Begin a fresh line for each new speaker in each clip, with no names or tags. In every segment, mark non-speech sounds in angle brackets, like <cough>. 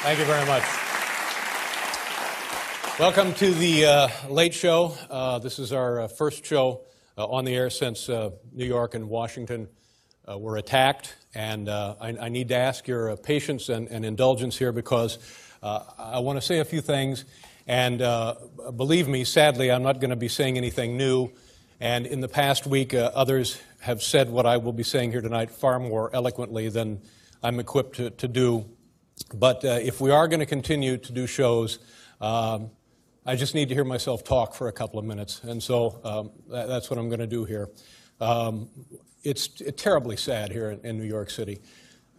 Thank you very much. Welcome to the uh, Late Show. Uh, this is our uh, first show uh, on the air since uh, New York and Washington uh, were attacked. And I, I, need to ask your patience and, and, indulgence here because I want to say a few things. And believe me, sadly, I'm not going to be saying anything new. And in the past week, others have said what I will be saying here tonight far more eloquently than I'm equipped to, to do. But if we are going to continue to do shows, um, I just need to hear myself talk for a couple of minutes. And so um, that, that's what I'm going to do here. Um, it's terribly sad here in, in New York City.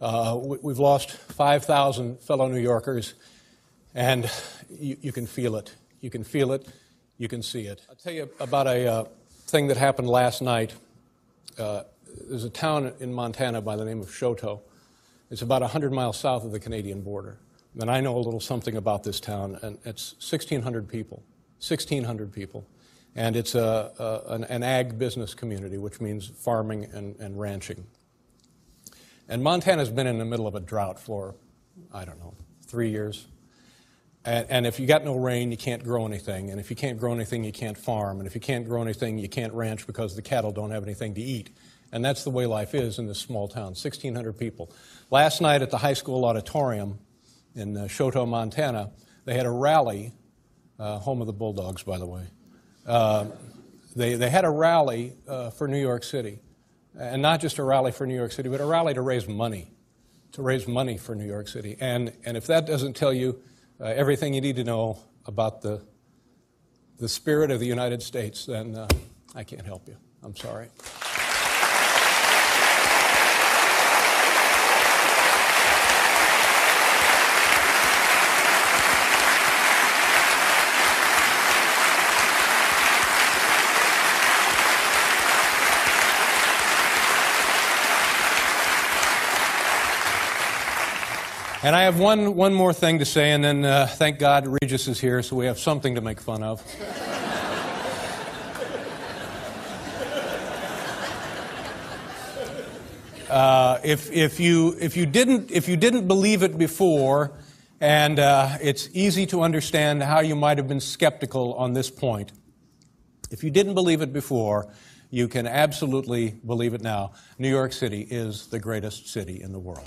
Uh, we, have lost 5,000 fellow New Yorkers, and you, you, can feel it. You can feel it. You can see it. I'll tell you about a uh, thing that happened last night. Uh, there's a town in Montana by the name of Choteau. It's about 100 miles south of the Canadian border and I know a little something about this town, and it's 1,600 people. 1,600 people. And it's a, a an, an, ag business community, which means farming and, and ranching. And Montana's been in the middle of a drought for, I don't know, three years. And, and, if you got no rain, you can't grow anything. And if you can't grow anything, you can't farm. And if you can't grow anything, you can't ranch because the cattle don't have anything to eat. And that's the way life is in this small town 1,600 people. Last night at the high school auditorium, in uh, Choteau, Montana, they had a rally, uh, home of the Bulldogs, by the way. Uh, they, they had a rally uh, for New York City. And not just a rally for New York City, but a rally to raise money, to raise money for New York City. And, and if that doesn't tell you uh, everything you need to know about the, the spirit of the United States, then uh, I can't help you. I'm sorry. And I have one, one more thing to say, and then uh, thank God Regis is here, so we have something to make fun of. <laughs> Uh, if, if, you, if, you didn't, if you didn't believe it before, and uh, it's easy to understand how you might have been skeptical on this point, if you didn't believe it before, you can absolutely believe it now. New York City is the greatest city in the world.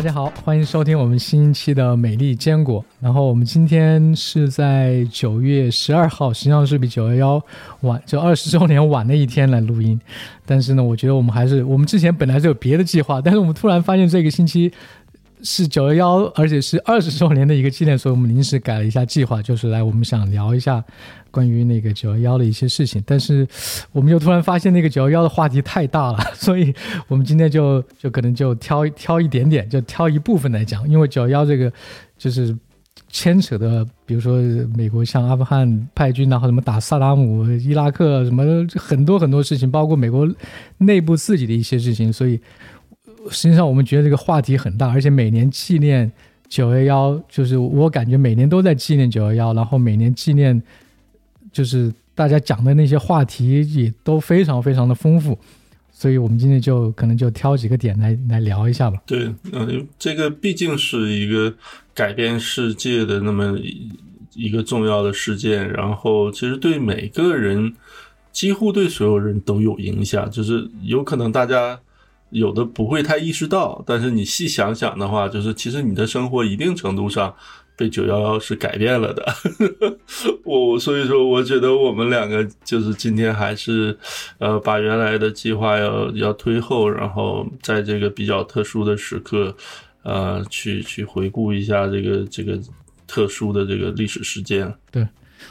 大家好，欢迎收听我们新一期的美丽坚果。然后我们今天是在九月十二号，实际上是比九幺幺晚，就二十周年晚的一天来录音。但是呢，我觉得我们还是，我们之前本来是有别的计划，但是我们突然发现这个星期。是九幺幺，而且是二十周年的一个纪念，所以我们临时改了一下计划，就是来我们想聊一下关于那个九幺幺的一些事情。但是我们又突然发现那个九幺幺的话题太大了，<laughs> 所以我们今天就就可能就挑挑一点点，就挑一部分来讲。因为九幺幺这个就是牵扯的，比如说美国向阿富汗派军，然后什么打萨达姆、伊拉克什么很多很多事情，包括美国内部自己的一些事情，所以。实际上，我们觉得这个话题很大，而且每年纪念九幺幺，就是我感觉每年都在纪念九幺幺，然后每年纪念，就是大家讲的那些话题也都非常非常的丰富，所以我们今天就可能就挑几个点来来聊一下吧。
对，嗯，这个毕竟是一个改变世界的那么一个重要的事件，然后其实对每个人，几乎对所有人都有影响，就是有可能大家。有的不会太意识到，但是你细想想的话，就是其实你的生活一定程度上被九幺幺是改变了的。<laughs> 我所以说，我觉得我们两个就是今天还是，呃，把原来的计划要要推后，然后在这个比较特殊的时刻，呃，去去回顾一下这个这个特殊的这个历史事件。
对，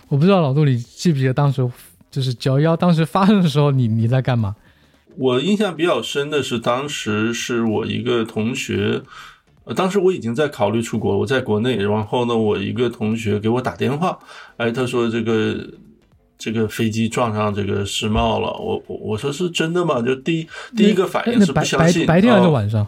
我不知道老杜，你记不记得当时就是九幺幺当时发生的时候，你你在干嘛？
我印象比较深的是，当时是我一个同学，呃，当时我已经在考虑出国，我在国内，然后呢，我一个同学给我打电话，哎，他说这个这个飞机撞上这个世贸了，我我我说是真的吗？就第一第一个反应是不相信，
白白天还是
啊
晚上？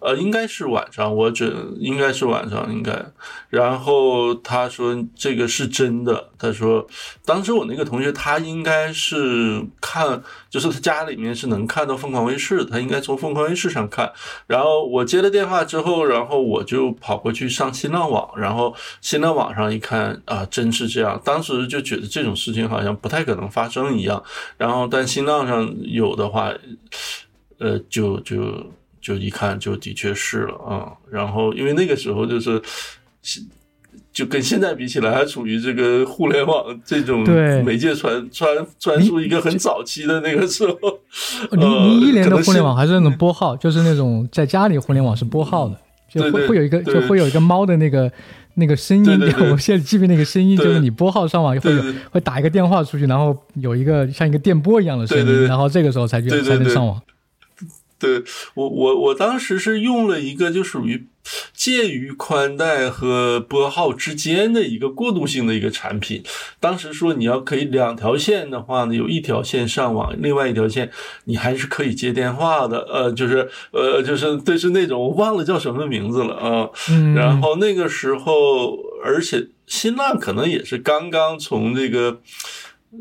呃，应该是晚上，我只应该是晚上，应该。然后他说这个是真的，他说当时我那个同学他应该是看，就是他家里面是能看到凤凰卫视，他应该从凤凰卫视上看。然后我接了电话之后，然后我就跑过去上新浪网，然后新浪网上一看啊，真是这样，当时就觉得这种事情好像不太可能发生一样。然后但新浪上有的话，呃，就就。就一看就的确是了啊，然后因为那个时候就是，就跟现在比起来，还处于这个互联网这种
对
媒介传传传输一个很早期的那个时候。
零
呃
零一年的互联网还是那种拨号，就是那种在家里互联网是拨号的，就会会有一个就会有一个猫的那个那个声音，我现在记得那个声音，就是你拨号上网会有会打一个电话出去，然后有一个像一个电波一样的声音，然后这个时候才去才能上网。
对我我我当时是用了一个就属于介于宽带和拨号之间的一个过渡性的一个产品。当时说你要可以两条线的话呢，有一条线上网，另外一条线你还是可以接电话的。呃，就是呃就是对是那种我忘了叫什么名字了啊。
嗯，
然后那个时候，而且新浪可能也是刚刚从这个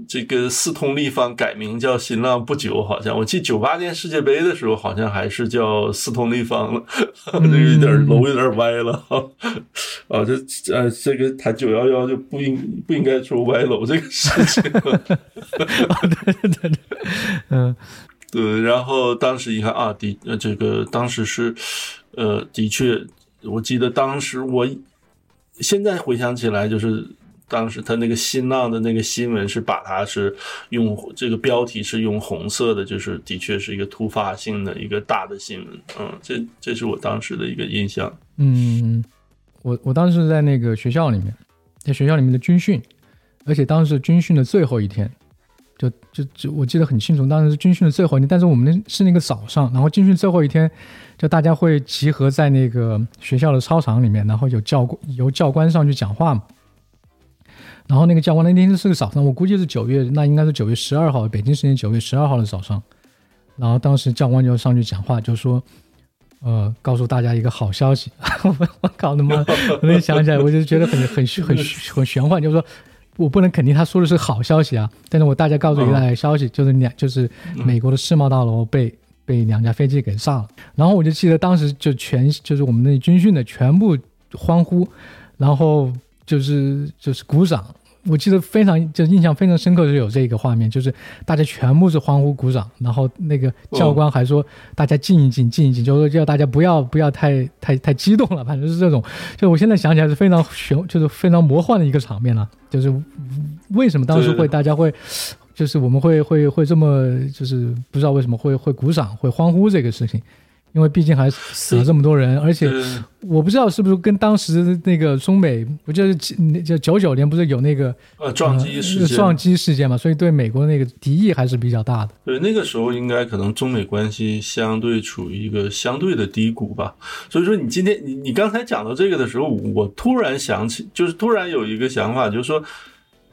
这个四通立方改名叫新浪不久，好像我记九八年世界杯的时候，好像还是叫四通立方了，<laughs> 这个有点楼有点歪了 <laughs> 啊！这呃，这个谈九幺幺就不应不应该说歪楼这个事情了。
对对对，嗯 <laughs>
对，然后当时一看啊，的呃，这个当时是，呃，的确，我记得当时我现在回想起来，就是当时他那个新浪的那个新闻是把它是用这个标题是用红色的，就是的确是一个突发性的一个大的新闻，嗯，这这是我当时的一个印象。
嗯，我我当时在那个学校里面，在学校里面的军训，而且当时军训的最后一天，就就就我记得很清楚，当时是军训的最后一天，但是我们那是那个早上，然后军训最后一天，就大家会集合在那个学校的操场里面，然后有教官由教官上去讲话嘛。然后那个教官那天是个早上，我估计是九月，那应该是九月十二号，北京时间九月十二号的早上。然后当时教官就上去讲话，就说：“呃，告诉大家一个好消息。我 <laughs> 我靠他妈！我能想起来，<laughs> 我就觉得很很很很玄幻，就是说我不能肯定他说的是好消息啊，但是我大家告诉一个消息，就是两就是美国的世贸大楼被 <laughs> 被两架飞机给炸了。然后我就记得当时就全就是我们那军训的全部欢呼，然后就是就是鼓掌。我记得非常就印象非常深刻，是有这个画面，就是大家全部是欢呼鼓掌，然后那个教官还说大家静一静，静一静，就是说叫大家不要不要太太太激动了，反正是这种。就我现在想起来是非常玄，就是非常魔幻的一个场面了。就是为什么当时会大家会，就是我们会会会这么就是不知道为什么会会鼓掌会欢呼这个事情。因为毕竟还死了这么多人，而且我不知道是不是跟当时那个中美，我记得就九九年不是有那个
呃撞击事件，
撞击事件嘛，所以对美国那个敌意还是比较大的。
对，那个时候应该可能中美关系相对处于一个相对的低谷吧。所以说，你今天你你刚才讲到这个的时候，我突然想起，就是突然有一个想法，就是说，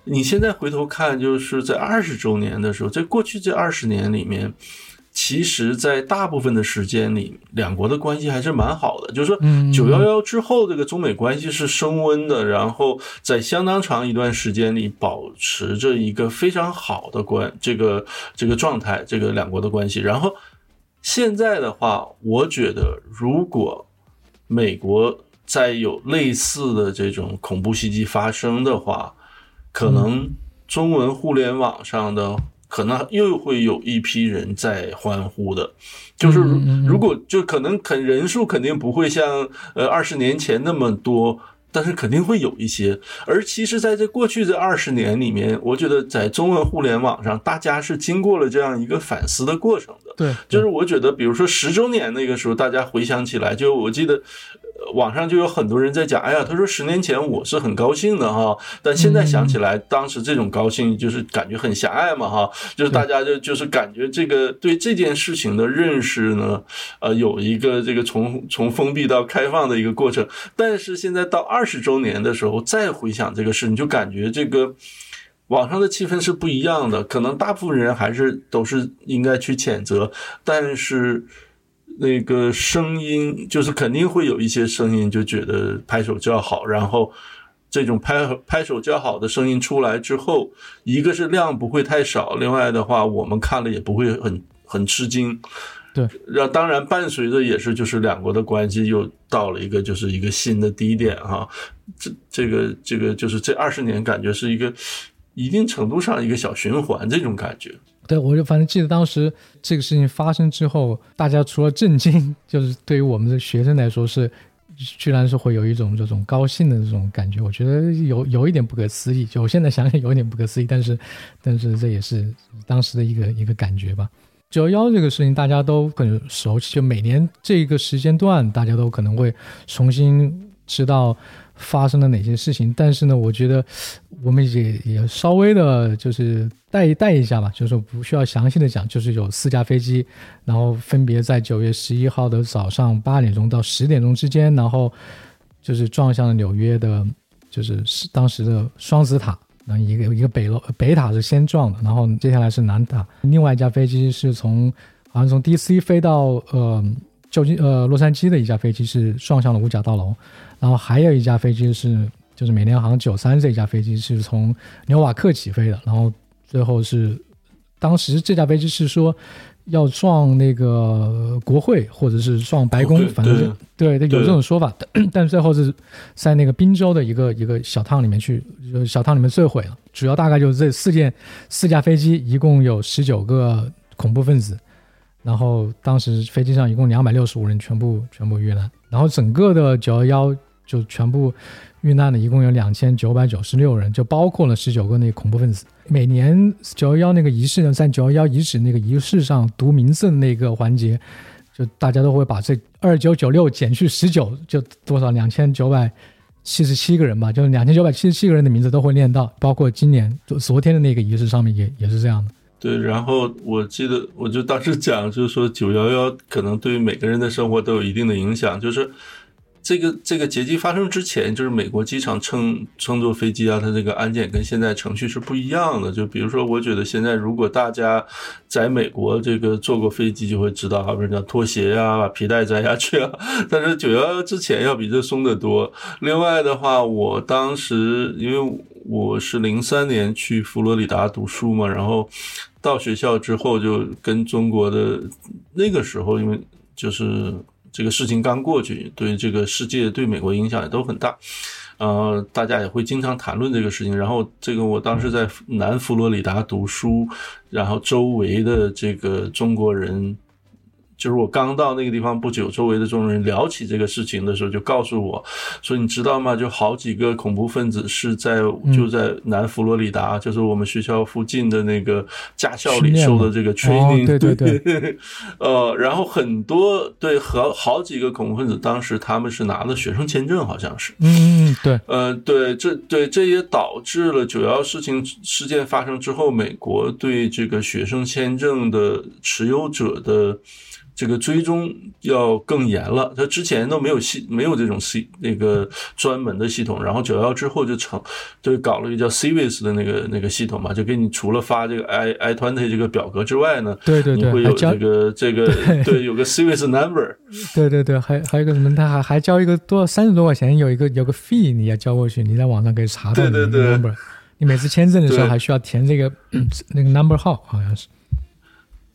你现在回头看，就是在二十周年的时候，在过去这二十年里面。其实，在大部分的时间里，两国的关系还是蛮好的。就是说，九幺幺之后，这个中美关系是升温的，然后在相当长一段时间里保持着一个非常好的关这个这个状态，这个两国的关系。然后现在的话，我觉得如果美国再有类似的这种恐怖袭击发生的话，可能中文互联网上的。可能又会有一批人在欢呼的，就是如果就可能肯人数肯定不会像呃二十年前那么多，但是肯定会有一些。而其实在这过去这二十年里面，我觉得在中文互联网上，大家是经过了这样一个反思的过程的。
对，
就是我觉得，比如说十周年那个时候，大家回想起来，就我记得网上就有很多人在讲，哎呀，他说十年前我是很高兴的哈，但现在想起来，当时这种高兴就是感觉很狭隘嘛哈，就是大家就就是感觉这个对这件事情的认识呢，呃，有一个这个从从封闭到开放的一个过程，但是现在到二十周年的时候再回想这个事，你就感觉这个网上的气氛是不一样的，可能大部分人还是都是应该去谴责，但是。那个声音就是肯定会有一些声音就觉得拍手叫好，然后这种拍拍手叫好的声音出来之后，一个是量不会太少，另外的话我们看了也不会很很吃惊。
对，
让当然伴随着也是就是两国的关系又到了一个就是一个新的低点哈，这这个这个就是这二十年感觉是一个一定程度上一个小循环这种感觉。
对，我就反正记得当时这个事情发生之后，大家除了震惊，就是对于我们的学生来说是，居然是会有一种这种高兴的这种感觉。我觉得有有一点不可思议，就我现在想想有一点不可思议，但是但是这也是当时的一个一个感觉吧。九幺幺这个事情大家都很熟悉，就每年这个时间段大家都可能会重新知道。发生了哪些事情？但是呢，我觉得我们也也稍微的，就是带一带一下吧，就是说不需要详细的讲，就是有四架飞机，然后分别在九月十一号的早上八点钟到十点钟之间，然后就是撞向了纽约的，就是当时的双子塔，那一个一个北楼北塔是先撞的，然后接下来是南塔，另外一架飞机是从好像从 D.C. 飞到呃旧金呃洛杉矶的一架飞机是撞向了五角大楼。然后还有一架飞机是，就是美联航九三这架飞机是从纽瓦克起飞的，然后最后是，当时这架飞机是说要撞那个国会或者是撞白宫，反正对有这种说法，但最后是在那个宾州的一个一个小趟里面去，小趟里面坠毁了。主要大概就是这四件四架飞机，一共有十九个恐怖分子，然后当时飞机上一共两百六十五人全部全部遇难，然后整个的九幺幺。就全部遇难的，一共有两千九百九十六人，就包括了十九个那恐怖分子。每年九幺幺那个仪式呢，在九幺幺遗址那个仪式上读名字的那个环节，就大家都会把这二九九六减去十九，就多少两千九百七十七个人吧，就是两千九百七十七个人的名字都会念到，包括今年昨昨天的那个仪式上面也也是这样的。
对，然后我记得我就当时讲，就是说九幺幺可能对于每个人的生活都有一定的影响，就是。这个这个劫机发生之前，就是美国机场乘乘坐飞机啊，它这个安检跟现在程序是不一样的。就比如说，我觉得现在如果大家在美国这个坐过飞机，就会知道，好比讲脱鞋呀，把皮带摘下去啊。<laughs> 但是九幺幺之前要比这松得多。另外的话，我当时因为我是零三年去佛罗里达读书嘛，然后到学校之后就跟中国的那个时候，因为就是。这个事情刚过去，对这个世界、对美国影响也都很大，呃，大家也会经常谈论这个事情。然后，这个我当时在南佛罗里达读书，然后周围的这个中国人。就是我刚到那个地方不久，周围的众人聊起这个事情的时候，就告诉我说：“你知道吗？就好几个恐怖分子是在就在南佛罗里达，就是我们学校附近的那个驾校里受的这个 training。
对对对，
呃，然后很多对和好几个恐怖分子，当时他们是拿了学生签证，好像是。
嗯，对，
呃，对，这对这也导致了九幺事情事件发生之后，美国对这个学生签证的持有者的。这个追踪要更严了，他之前都没有系，没有这种系那个专门的系统，然后九幺之后就成，就搞了一个叫 Civis 的那个那个系统嘛，就给你除了发这个 i i twenty 这个表格之外呢，
对对对，
会有这个这个对有个 Civis number，<laughs>
对对对，还还有一个什么，他还还交一个多三十多块钱，有一个有个 fee 你要交过去，你在网上可以查到
那个
number，你每次签证的时候还需要填这个 <clears throat> 那个 number 号，好像是。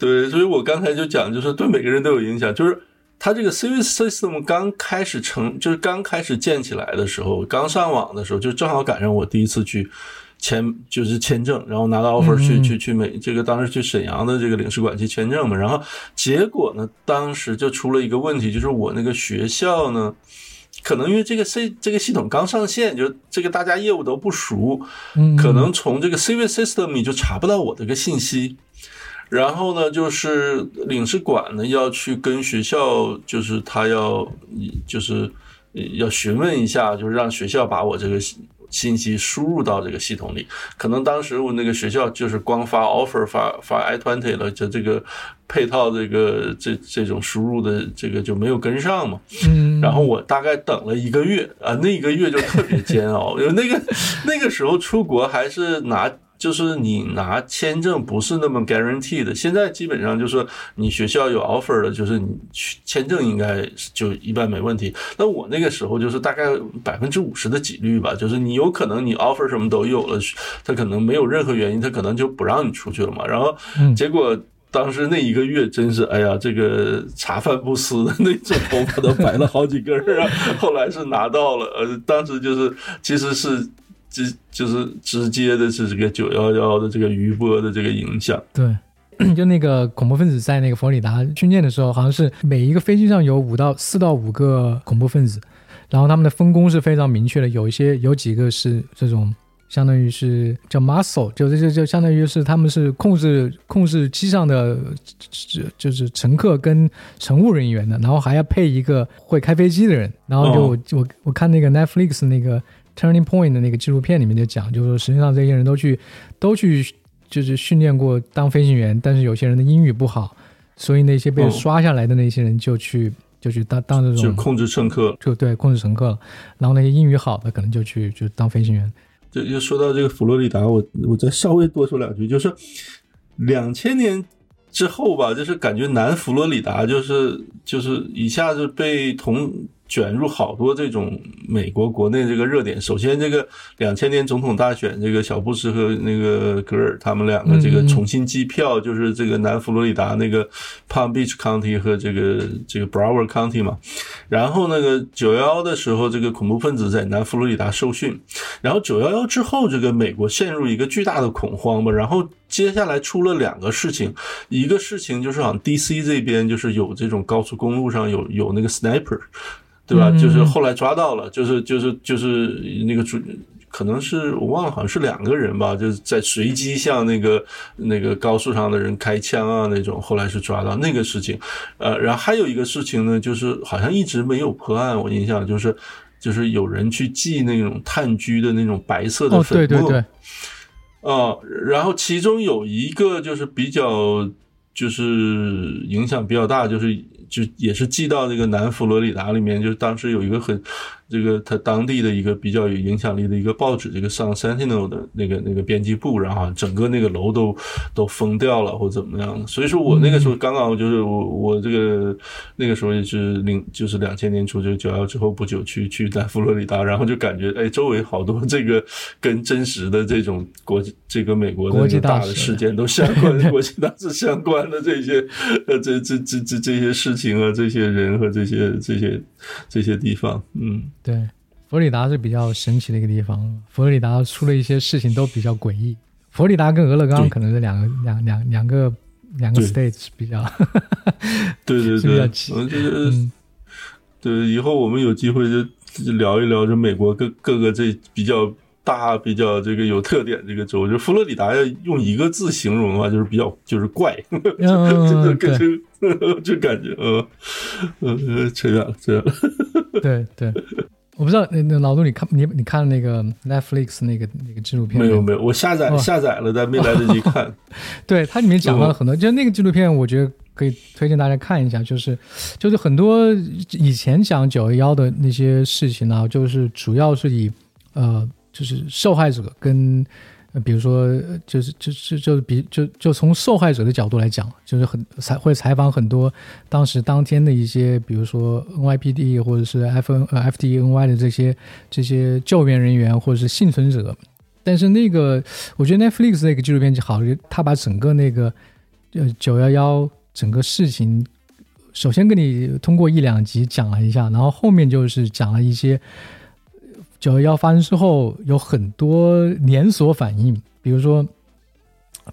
对，所以我刚才就讲，就是对每个人都有影响。就是它这个 Civis System 刚开始成，就是刚开始建起来的时候，刚上网的时候，就正好赶上我第一次去签，就是签证，然后拿到 offer 去去去美，这个当时去沈阳的这个领事馆去签证嘛。然后结果呢，当时就出了一个问题，就是我那个学校呢，可能因为这个 C 这个系统刚上线，就这个大家业务都不熟，可能从这个 Civis System 你就查不到我这个信息。然后呢，就是领事馆呢要去跟学校，就是他要，就是要询问一下，就是让学校把我这个信息输入到这个系统里。可能当时我那个学校就是光发 offer 发发 i twenty 了，就这个配套这个这这种输入的这个就没有跟上嘛。
嗯，
然后我大概等了一个月啊，那一个月就特别煎熬，因为那个 <laughs> 那个时候出国还是拿。就是你拿签证不是那么 guarantee 的，现在基本上就是你学校有 offer 了，就是你签证应该就一般没问题。那我那个时候就是大概百分之五十的几率吧，就是你有可能你 offer 什么都有了，他可能没有任何原因，他可能就不让你出去了嘛。然后结果当时那一个月真是哎呀，这个茶饭不思的那种，头发都白了好几根儿啊。后来是拿到了，呃，当时就是其实是。直就是直接的是这个九幺幺的这个余波的这个影响。
对，<clears throat> 就那个恐怖分子在那个佛罗里达训练的时候，好像是每一个飞机上有五到四到五个恐怖分子，然后他们的分工是非常明确的。有一些有几个是这种，相当于是叫 muscle，就就就相当于是他们是控制控制机上的，就就是乘客跟乘务人员的，然后还要配一个会开飞机的人。然后就我我我看那个 Netflix 那个。Turning Point 的那个纪录片里面就讲，就是说实际上这些人都去都去就是训练过当飞行员，但是有些人的英语不好，所以那些被刷下来的那些人就去就去当当这种就
控制乘客，
就对控制乘客了，然后那些英语好的可能就去就当飞行员。
就就说到这个佛罗里达，我我再稍微多说两句，就是两千年之后吧，就是感觉南佛罗里达就是就是一下子被同。卷入好多这种美国国内这个热点。首先，这个两千年总统大选，这个小布什和那个格尔他们两个这个重新计票，就是这个南佛罗里达那个 Palm Beach County 和这个这个 Broward County 嘛。然后那个九幺幺的时候，这个恐怖分子在南佛罗里达受训。然后九幺幺之后，这个美国陷入一个巨大的恐慌吧。然后接下来出了两个事情，一个事情就是好像 DC 这边就是有这种高速公路上有有那个 sniper。对吧？就是后来抓到了，就是就是就是那个主，可能是我忘了，好像是两个人吧，就是在随机向那个那个高速上的人开枪啊那种。后来是抓到那个事情，呃，然后还有一个事情呢，就是好像一直没有破案。我印象就是就是有人去寄那种炭疽的那种白色的粉末，
对对对，
啊，然后其中有一个就是比较就是影响比较大，就是。就也是寄到那个南佛罗里达里面，就是当时有一个很。这个他当地的一个比较有影响力的一个报纸，这个上 Sentinel 的那个那个编辑部，然后整个那个楼都都封掉了或怎么样的。所以说我那个时候刚刚就是我我这个那个时候也是零就是两千年初就九幺之后不久去去在佛罗里达，然后就感觉哎周围好多这个跟真实的这种国这个美国的大的事件都相关，国际大事相关的这些呃这这这这这些事情啊，这些人和这些这些 <laughs> 这些地方，嗯。
对，佛罗里达是比较神奇的一个地方。佛罗里达出了一些事情都比较诡异。佛罗里达跟俄勒冈可能是两个两两两个两个 states 比较，<laughs>
对对对，我觉得，对，以后我们有机会就聊一聊，就美国各各个这比较大、比较这个有特点这个州。就佛罗里达要用一个字形容的话，就是比较就是怪，<laughs> 真的感觉就感觉呃呃扯远了，扯远了。<laughs>
对对，我不知道那那老杜，你看你你看那个 Netflix 那个那个纪录片
没有没有，我下载下载了，但没来得及 <laughs> 看。<laughs>
对，它里面讲了很多，就那个纪录片，我觉得可以推荐大家看一下。就是就是很多以前讲九幺幺的那些事情呢，就是主要是以呃，就是受害者跟。比如说，就是就是就是比就就从受害者的角度来讲，就是很采会采访很多当时当天的一些，比如说 NYPD 或者是 F N 呃 FDNY 的这些这些救援人员或者是幸存者。但是那个我觉得 Netflix 那个纪录片就好，他把整个那个呃九幺幺整个事情，首先跟你通过一两集讲了一下，然后后面就是讲了一些。九幺幺发生之后，有很多连锁反应，比如说，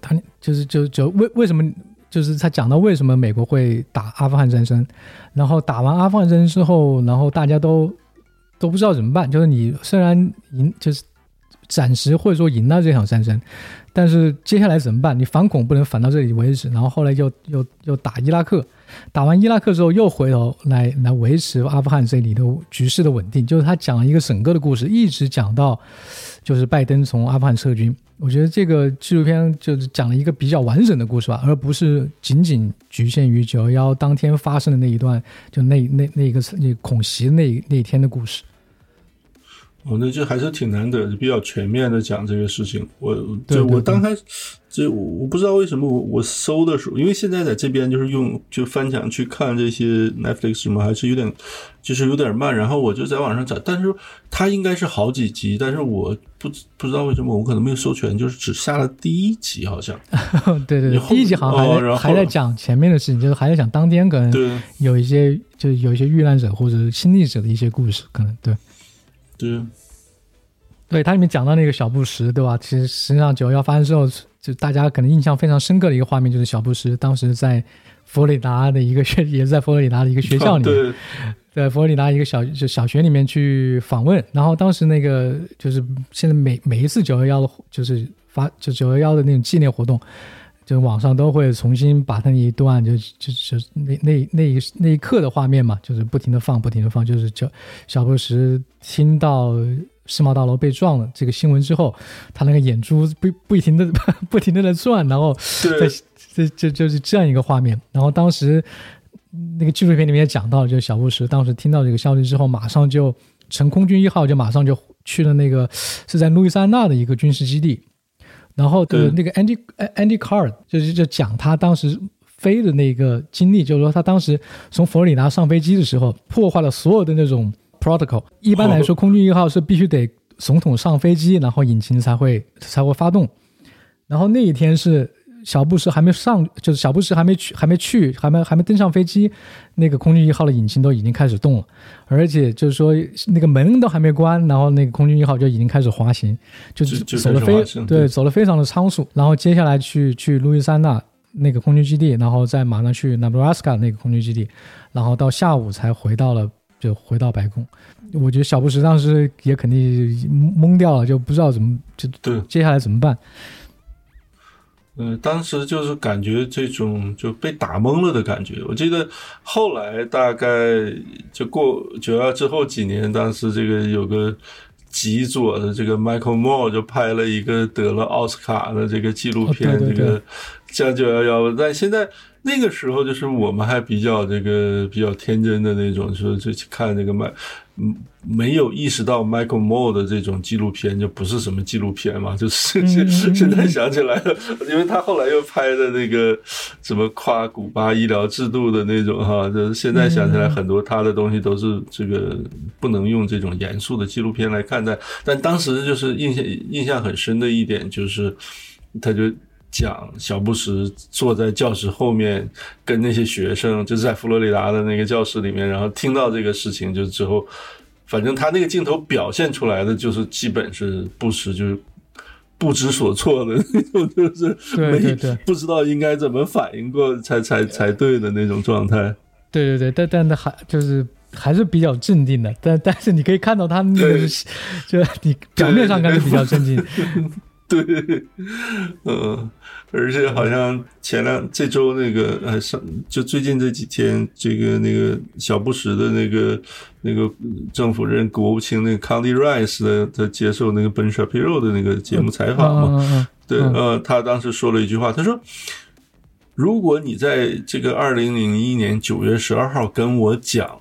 他就是就就为为什么，就是他讲到为什么美国会打阿富汗战争，然后打完阿富汗战争之后，然后大家都都不知道怎么办，就是你虽然赢，就是暂时或者说赢了这场战争，但是接下来怎么办？你反恐不能反到这里为止，然后后来又又又打伊拉克，打完伊拉克之后又回头来来维持阿富汗这里的局势的稳定，就是他讲了一个整个的故事，一直讲到就是拜登从阿富汗撤军。我觉得这个纪录片就是讲了一个比较完整的故事吧，而不是仅仅局限于九幺幺当天发生的那一段，就那那那个那恐袭那那天的故事。
哦，那就还是挺难得，比较全面的讲这个事情。我对我刚开始，这我我不知道为什么我我搜的时候，因为现在在这边就是用就翻墙去看这些 Netflix 什么，还是有点就是有点慢。然后我就在网上找，但是它应该是好几集，但是我不不知道为什么我可能没有搜全，就是只下了第一集，好像。
对 <laughs> 对对，第一集好像还在还在讲前面的事情，就是还在讲当天可能有一些就是有一些遇难者或者亲历者的一些故事，可能对。
对，
对，它里面讲到那个小布什，对吧？其实实际上九幺幺发生之后，就大家可能印象非常深刻的一个画面，就是小布什当时在佛罗里达的一个学，也是在佛罗里达的一个学校里面，在佛罗里达一个小就小学里面去访问。然后当时那个就是现在每每一次九幺幺的，就是发就九幺幺的那种纪念活动，就网上都会重新把他那一段就就就那那那一那一刻的画面嘛，就是不停的放，不停的放，就是叫小布什听到世贸大楼被撞了这个新闻之后，他那个眼珠不不停的 <laughs> 不停的在转，然后在这这就是这样一个画面。然后当时那个纪录片里面也讲到，就是小布什当时听到这个消息之后，马上就乘空军一号就马上就去了那个是在路易斯安那的一个军事基地。然后对那个 Andy Andy Card 就是就讲他当时飞的那个经历，就是说他当时从佛罗里达上飞机的时候，破坏了所有的那种 protocol。一般来说，<laughs> 空军一号是必须得总统上飞机，然后引擎才会才会发动。然后那一天是。小布什还没上，就是小布什还没去，还没去，还没还没登上飞机，那个空军一号的引擎都已经开始动了，而且就是说那个门都还没关，然后那个空军一号就已经开始滑行，就走的非对，走的非常的仓促。然后接下来去去路易斯安那那个空军基地，然后再马上去 Nebraska 那个空军基地，然后到下午才回到了，就回到白宫。我觉得小布什当时也肯定懵掉了，就不知道怎么就
对
接下来怎么办。
嗯，当时就是感觉这种就被打懵了的感觉。我记得后来大概就过九幺之后几年，当时这个有个极左的这个 Michael Moore 就拍了一个得了奥斯卡的这个纪录片，这个叫九幺幺。但现在那个时候，就是我们还比较这个比较天真的那种，说就去看这个麦。嗯，没有意识到 Michael Moore 的这种纪录片就不是什么纪录片嘛，就是 <laughs> 现现在想起来了，因为他后来又拍的那个什么夸古巴医疗制度的那种哈，就是现在想起来很多他的东西都是这个不能用这种严肃的纪录片来看待，但当时就是印象印象很深的一点就是，他就讲小布什坐在教室后面跟那些学生，就是在佛罗里达的那个教室里面，然后听到这个事情就之后。反正他那个镜头表现出来的就是基本是布什就是不知所措的那种，<laughs> 就是没不知道应该怎么反应过才才才对的那种状态。
对对对，但但他还就是还是比较镇定的，但 <laughs> 但是你可以看到他那个，就你表面上看是比较镇静。<laughs> <laughs>
对，嗯。而且好像前两这周那个呃上就最近这几天这个那个小布什的那个那个政府任国务卿那个 Rice 的他接受那个 Ben Shapiro 的那个节目采访嘛，对呃他当时说了一句话，他说如果你在这个二零零一年九月十二号跟我讲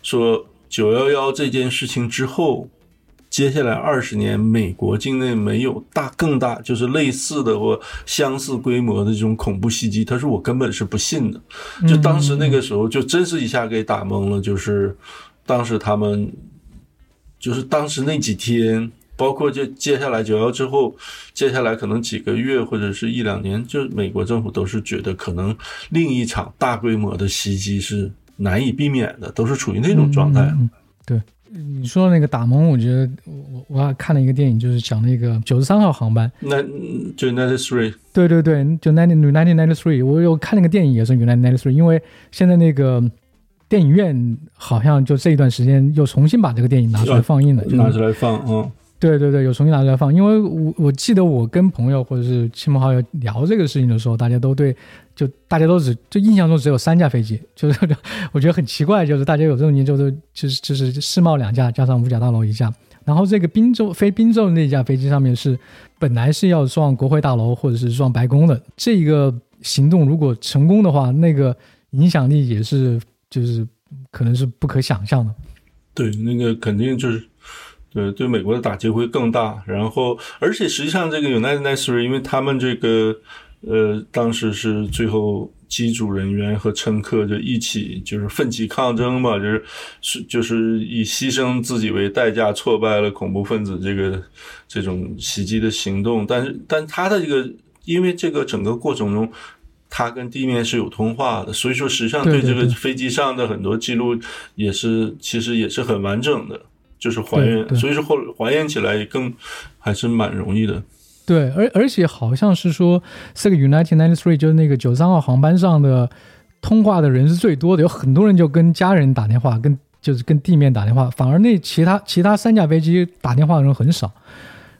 说九幺幺这件事情之后。接下来二十年，美国境内没有大更大，就是类似的或相似规模的这种恐怖袭击。他说我根本是不信的。就当时那个时候，就真是一下给打懵了。就是当时他们，就是当时那几天，包括就接下来九幺之后，接下来可能几个月或者是一两年，就美国政府都是觉得可能另一场大规模的袭击是难以避免的，都是处于那种状态。
对。你说那个打蒙，我觉得我我还看了一个电影，就是讲那个九十三号航班，
那就 ninety three，
对对对，就 ninety ninety ninety three，我有看那个电影也是 ninety ninety three，因为现在那个电影院好像就这一段时间又重新把这个电影拿出来放映了，
拿出来放，嗯，
对对对，有重新拿出来放，因为我我记得我跟朋友或者是亲朋好友聊这个事情的时候，大家都对，就大家都只就印象中只有三架飞机，<laughs> 就是我觉得很奇怪，就是大家有这种研究都，就是就是世贸两架加上五角大楼一架，然后这个宾州飞宾州那架飞机上面是本来是要撞国会大楼或者是撞白宫的，这个行动如果成功的话，那个影响力也是就是可能是不可想象的。
对，那个肯定就是。对对，美国的打击会更大。然后，而且实际上，这个 United Nations，因为他们这个呃，当时是最后机组人员和乘客就一起就是奋起抗争嘛，就是是就是以牺牲自己为代价挫败了恐怖分子这个这种袭击的行动。但是，但他的这个，因为这个整个过程中，他跟地面是有通话的，所以说实际上对这个飞机上的很多记录也是其实也是很完整的。就是还原，所以说后还原起来更还是蛮容易的。
对，而而且好像是说这个 United Ninety Three 就是那个九三号航班上的通话的人是最多的，有很多人就跟家人打电话，跟就是跟地面打电话，反而那其他其他三架飞机打电话的人很少。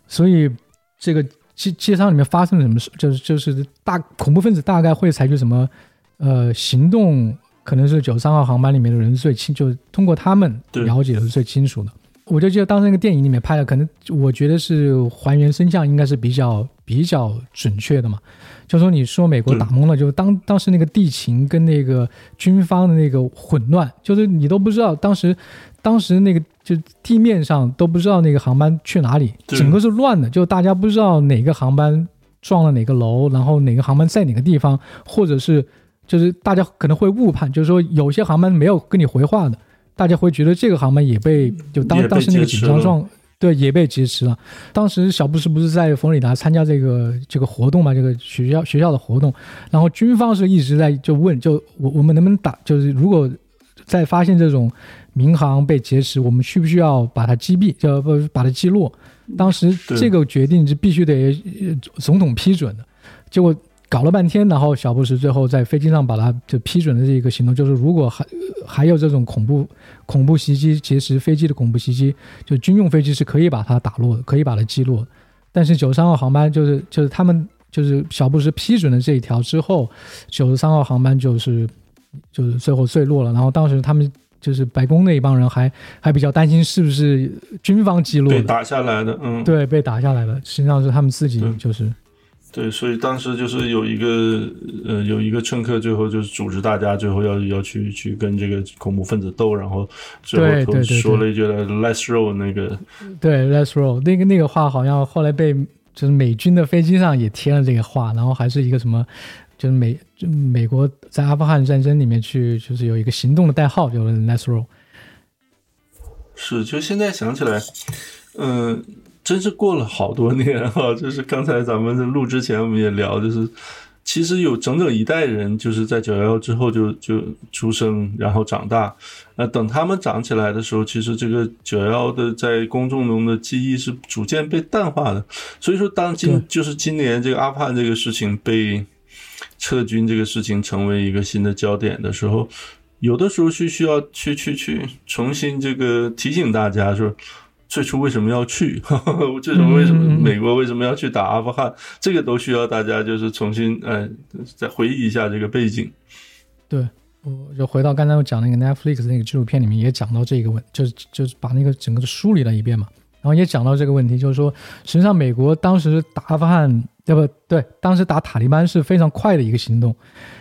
所以这个机机舱里面发生了什么事，就是就是大恐怖分子大概会采取什么呃行动，可能是九三号航班里面的人最清，就是通过他们了解的是最清楚的。我就记得当时那个电影里面拍的，可能我觉得是还原声像应该是比较比较准确的嘛。就说你说美国打懵了，就当当时那个地形跟那个军方的那个混乱，就是你都不知道当时当时那个就地面上都不知道那个航班去哪里，整个是乱的，就大家不知道哪个航班撞了哪个楼，然后哪个航班在哪个地方，或者是就是大家可能会误判，就是说有些航班没有跟你回话的。大家会觉得这个航班也被就当当时那个紧张状，对，也被劫持了。当时小布什不是在佛罗里达参加这个这个活动嘛？这个学校学校的活动，然后军方是一直在就问，就我我们能不能打？就是如果再发现这种民航被劫持，我们需不需要把它击毙？就不把它击落？当时这个决定是必须得总统批准的，结果。搞了半天，然后小布什最后在飞机上把他就批准了这一个行动，就是如果还还有这种恐怖恐怖袭击劫持飞机的恐怖袭击，就军用飞机是可以把它打落的，可以把它击落。但是九十三号航班就是就是他们就是小布什批准了这一条之后，九十三号航班就是就是最后坠落了。然后当时他们就是白宫那一帮人还还比较担心是不是军方击落
被打下来的，嗯，
对，被打下来了，实际上是他们自己就是。
对，所以当时就是有一个呃，有一个乘客，最后就是组织大家，最后要要去去跟这个恐怖分子斗，然后最后说了一句 “Let's roll” 那个。
对，“Let's roll” 那个那个话好像后来被就是美军的飞机上也贴了这个话，然后还是一个什么，就是美就美国在阿富汗战争里面去就是有一个行动的代号，叫 “Let's roll”。
是，就现在想起来，嗯。真是过了好多年哈，<laughs> 就是刚才咱们在录之前我们也聊，就是其实有整整一代人就是在九幺幺之后就就出生，然后长大。那等他们长起来的时候，其实这个九幺幺的在公众中的记忆是逐渐被淡化的。所以说，当今就是今年这个阿富汗这个事情被撤军这个事情成为一个新的焦点的时候，有的时候是需要去去去重新这个提醒大家说。最初为什么要去？<laughs> 最初为什么美国为什么要去打阿富汗？这个都需要大家就是重新呃再回忆一下这个背景。
对，我就回到刚才我讲那个 Netflix 那个纪录片里面也讲到这个问，就是就是把那个整个的梳理了一遍嘛。然后也讲到这个问题，就是说实际上美国当时打阿富汗，对不对？当时打塔利班是非常快的一个行动。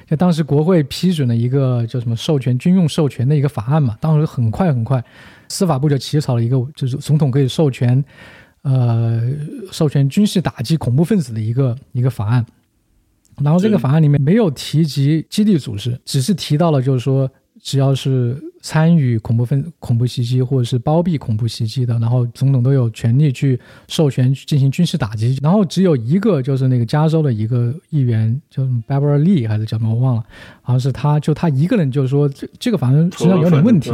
就当时国会批准了一个叫什么授权军用授权的一个法案嘛，当时很快很快。司法部就起草了一个，就是总统可以授权，呃，授权军事打击恐怖分子的一个一个法案。然后这个法案里面没有提及基地组织，只是提到了，就是说，只要是参与恐怖分恐怖袭击或者是包庇恐怖袭击的，然后总统都有权利去授权进行军事打击。然后只有一个，就是那个加州的一个议员，叫什么 Barbara Lee 还是叫什么，我忘了，好像是他，就他一个人，就是说这这个法案实际上有点问题。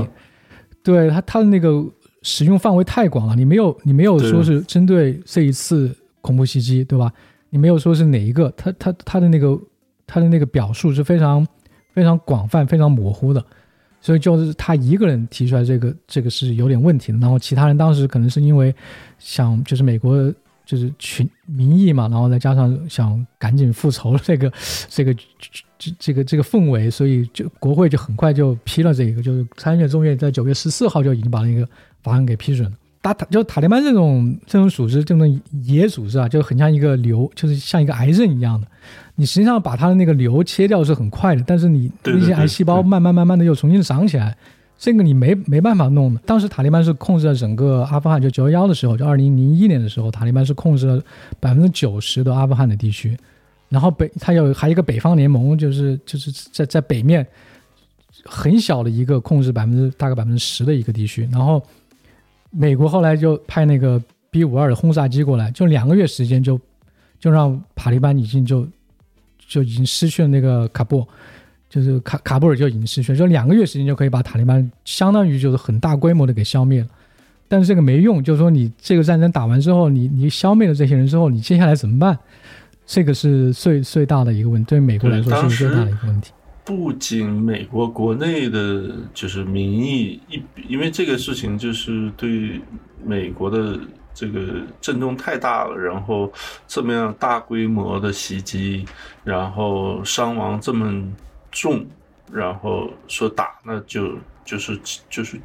对他，他的那个使用范围太广了，你没有，你没有说是针对这一次恐怖袭击，对吧？你没有说是哪一个，他他他的那个他的那个表述是非常非常广泛、非常模糊的，所以就是他一个人提出来这个这个是有点问题的。然后其他人当时可能是因为想就是美国就是群民意嘛，然后再加上想赶紧复仇这个这个这这个这个氛围，所以就国会就很快就批了这个，就是参议院、众院在九月十四号就已经把那个法案给批准了。打塔就塔利班这种这种组织，这种野组织啊，就很像一个瘤，就是像一个癌症一样的。你实际上把它的那个瘤切掉是很快的，但是你那些癌细胞慢慢慢慢的又重新长起来，这个你没没办法弄的。当时塔利班是控制了整个阿富汗，就九幺幺的时候，就二零零一年的时候，塔利班是控制了百分之九十的阿富汗的地区。然后北他有还有一个北方联盟，就是就是在在北面很小的一个控制百分之大概百分之十的一个地区，然后。美国后来就派那个 B 五二的轰炸机过来，就两个月时间就就让塔利班已经就就已经失去了那个卡布，就是卡卡布尔就已经失去了，就两个月时间就可以把塔利班相当于就是很大规模的给消灭了。但是这个没用，就是说你这个战争打完之后，你你消灭了这些人之后，你接下来怎么办？这个是最最大的一个问题，对美国来说是最大的一个问题。
不仅美国国内的，就是民意一，因为这个事情就是对美国的这个震动太大了，然后这么样大规模的袭击，然后伤亡这么重，然后说打那就就是就是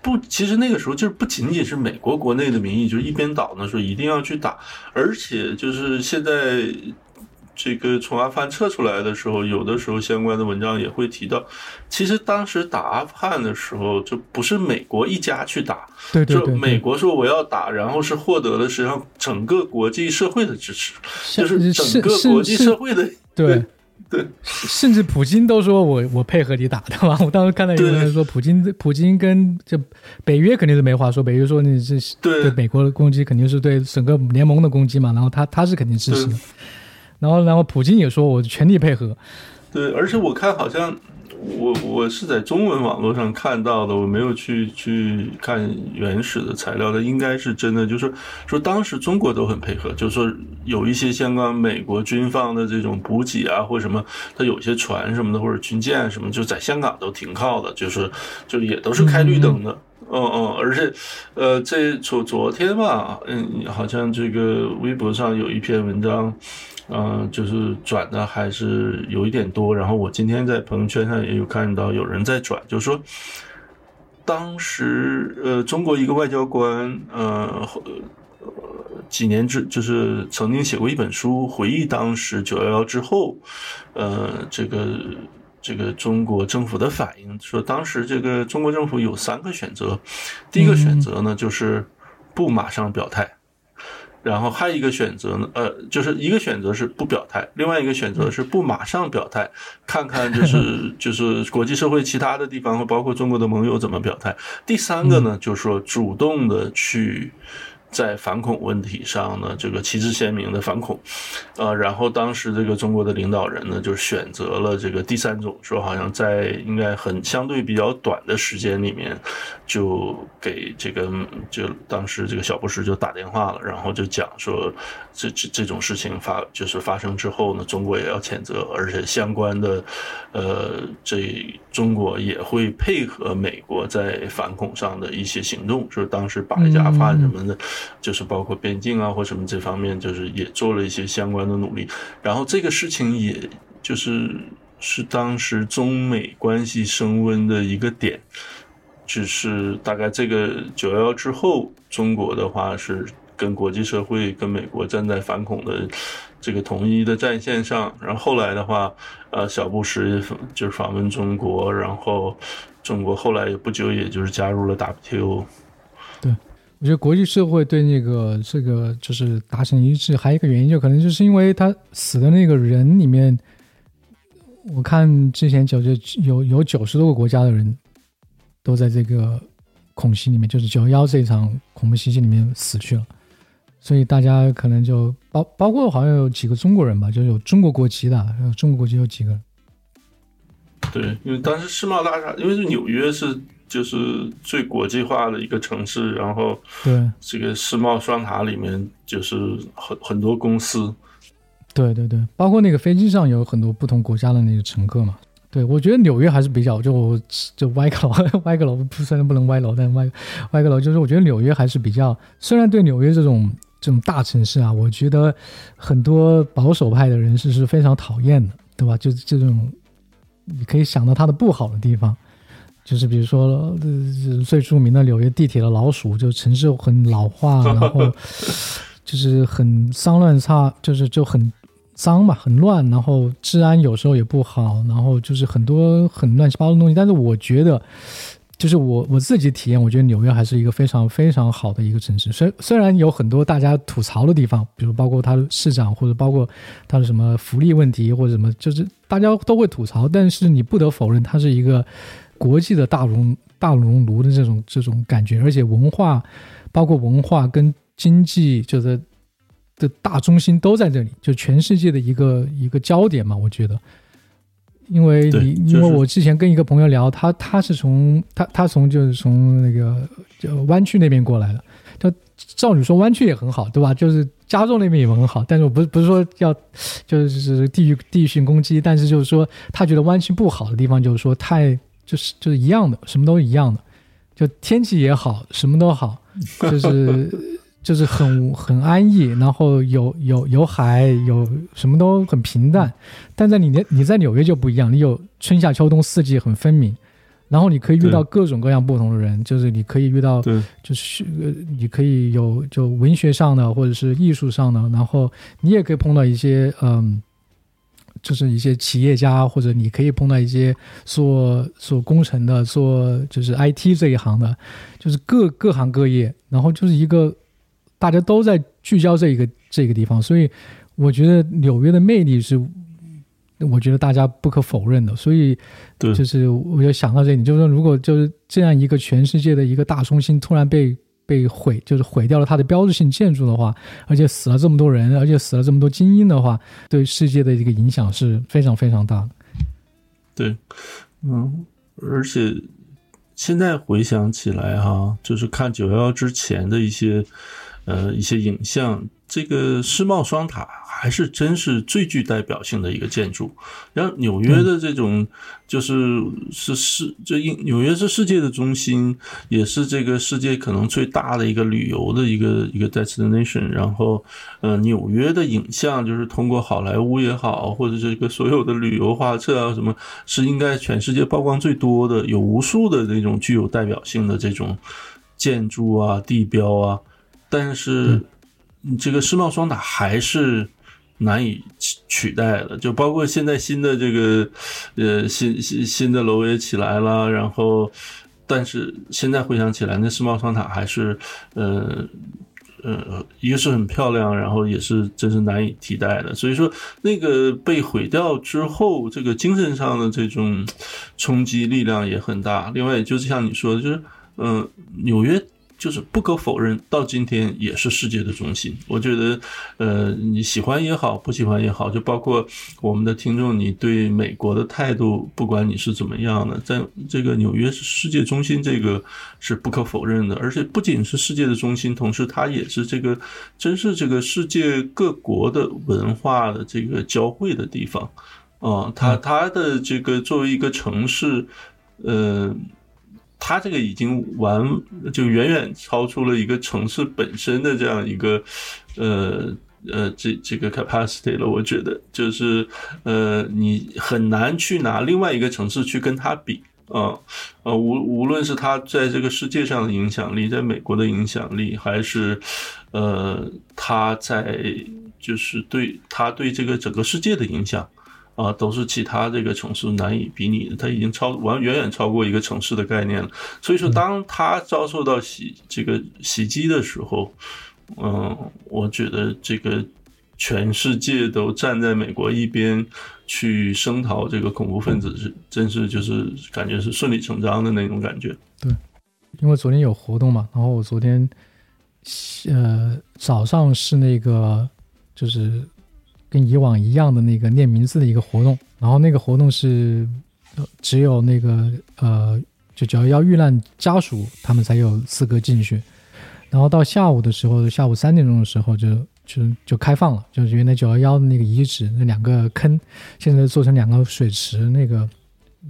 不，其实那个时候就是不仅仅是美国国内的民意，就是一边倒呢说一定要去打，而且就是现在。这个从阿富汗撤出来的时候，有的时候相关的文章也会提到，其实当时打阿富汗的时候，就不是美国一家去打，
对对对，
美国说我要打，然后是获得了实际上整个国际社会的支持，就是整个国际社会的
对
对，<laughs>
甚至普京都说我我配合你打，对吧？我当时看到有人说，普京普京跟这北约肯定是没话说，北约说你这对美国的攻击肯定是对整个联盟的攻击嘛，然后他他是肯定支持的。然后，然后普京也说，我全力配合。
对，而且我看好像我我是在中文网络上看到的，我没有去去看原始的材料的，应该是真的。就是说，当时中国都很配合，就是说有一些相关美国军方的这种补给啊，或什么，它有些船什么的，或者军舰什么，就在香港都停靠的，就是就也都是开绿灯的。嗯嗯，而且，呃，这昨昨天吧，嗯，好像这个微博上有一篇文章。嗯，就是转的还是有一点多，然后我今天在朋友圈上也有看到有人在转，就是说，当时呃，中国一个外交官呃，几年之就是曾经写过一本书，回忆当时九幺幺之后，呃，这个这个中国政府的反应，说当时这个中国政府有三个选择，第一个选择呢就是不马上表态。然后还有一个选择呢，呃，就是一个选择是不表态，另外一个选择是不马上表态，看看就是 <laughs> 就是国际社会其他的地方和包括中国的盟友怎么表态。第三个呢，就是说主动的去。在反恐问题上呢，这个旗帜鲜明的反恐，呃，然后当时这个中国的领导人呢，就选择了这个第三种，说好像在应该很相对比较短的时间里面，就给这个就当时这个小布什就打电话了，然后就讲说，这这这种事情发就是发生之后呢，中国也要谴责，而且相关的，呃，这中国也会配合美国在反恐上的一些行动，就是当时把一家发什么的。就是包括边境啊或什么这方面，就是也做了一些相关的努力。然后这个事情，也就是是当时中美关系升温的一个点。只是大概这个九幺幺之后，中国的话是跟国际社会、跟美国站在反恐的这个统一的战线上。然后后来的话，呃，小布什就是访问中国，然后中国后来也不久，也就是加入了 WTO。
对我觉得国际社会对那个这个就是达成一致，还有一个原因，就可能就是因为他死的那个人里面，我看之前九九有有九十多个国家的人都在这个恐袭里面，就是九幺幺这场恐怖袭击里面死去了，所以大家可能就包包括好像有几个中国人吧，就有中国国籍的，中国国籍有几个。
对，因为当时世贸大厦，因为是纽约是。就是最国际化的一个城市，然后
对
这个世贸双塔里面就是很很多公司，
对对对，包括那个飞机上有很多不同国家的那个乘客嘛。对，我觉得纽约还是比较就就歪个楼，<laughs> 歪个楼不虽然不能歪楼，但歪歪个楼就是我觉得纽约还是比较，虽然对纽约这种这种大城市啊，我觉得很多保守派的人士是非常讨厌的，对吧？就这种你可以想到它的不好的地方，就是比如说最著名的纽约地铁的老鼠，就城市很老化，然后 <laughs> 就是很脏乱差，就是就很。脏嘛，很乱，然后治安有时候也不好，然后就是很多很乱七八糟的东西。但是我觉得，就是我我自己体验，我觉得纽约还是一个非常非常好的一个城市。虽虽然有很多大家吐槽的地方，比如包括它的市长，或者包括它的什么福利问题，或者什么，就是大家都会吐槽。但是你不得否认，它是一个国际的大熔大熔炉的这种这种感觉，而且文化，包括文化跟经济，就是。的大中心都在这里，就全世界的一个一个焦点嘛。我觉得，因为你因为我之前跟一个朋友聊，他他是从他他从就是从那个就湾区那边过来的。就照理说湾区也很好，对吧？就是加州那边也很好，但是我不是不是说要就是地域地域性攻击，但是就是说他觉得湾区不好的地方就是说太就是就是一样的，什么都一样的，就天气也好，什么都好，<laughs> 就是。就是很很安逸，然后有有有海，有什么都很平淡。但在你你在纽约就不一样，你有春夏秋冬四季很分明，然后你可以遇到各种各样不同的人，就是你可以遇到，就是呃，你可以有就文学上的或者是艺术上的，然后你也可以碰到一些嗯，就是一些企业家，或者你可以碰到一些做做工程的，做就是 IT 这一行的，就是各各行各业，然后就是一个。大家都在聚焦这一个这个地方，所以我觉得纽约的魅力是，我觉得大家不可否认的。所以，就是我就想到这里，就是说，如果就是这样一个全世界的一个大中心突然被被毁，就是毁掉了它的标志性建筑的话，而且死了这么多人，而且死了这么多精英的话，对世界的一个影响是非常非常大的。
对，嗯，而且现在回想起来哈，就是看九幺幺之前的一些。呃，一些影像，这个世贸双塔还是真是最具代表性的一个建筑。然后纽约的这种，就是是世，这纽约是世界的中心，也是这个世界可能最大的一个旅游的一个一个 destination。然后，呃，纽约的影像就是通过好莱坞也好，或者这个所有的旅游画册啊什么，是应该全世界曝光最多的，有无数的那种具有代表性的这种建筑啊、地标啊。但是，这个世贸双塔还是难以取代的。就包括现在新的这个，呃，新新新的楼也起来了。然后，但是现在回想起来，那世贸双塔还是，呃呃，一个是很漂亮，然后也是真是难以替代的。所以说，那个被毁掉之后，这个精神上的这种冲击力量也很大。另外，就是像你说的，就是，嗯，纽约。就是不可否认，到今天也是世界的中心。我觉得，呃，你喜欢也好，不喜欢也好，就包括我们的听众，你对美国的态度，不管你是怎么样的，在这个纽约是世界中心，这个是不可否认的。而且不仅是世界的中心，同时它也是这个，真是这个世界各国的文化的这个交汇的地方啊。它它的这个作为一个城市，呃。它这个已经完，就远远超出了一个城市本身的这样一个，呃呃，这这个 capacity 了。我觉得就是，呃，你很难去拿另外一个城市去跟它比啊，呃，无无论是它在这个世界上的影响力，在美国的影响力，还是，呃，它在就是对它对这个整个世界的影响。啊，都是其他这个城市难以比拟的，它已经超完远远超过一个城市的概念了。所以说，当它遭受到袭这个袭击的时候，嗯，我觉得这个全世界都站在美国一边去声讨这个恐怖分子，是真是就是感觉是顺理成章的那种感觉。
对，因为昨天有活动嘛，然后我昨天呃早上是那个就是。跟以往一样的那个念名字的一个活动，然后那个活动是只有那个呃，就九幺幺遇难家属他们才有资格进去。然后到下午的时候，下午三点钟的时候就就就开放了，就是原来九幺幺的那个遗址那两个坑，现在做成两个水池，那个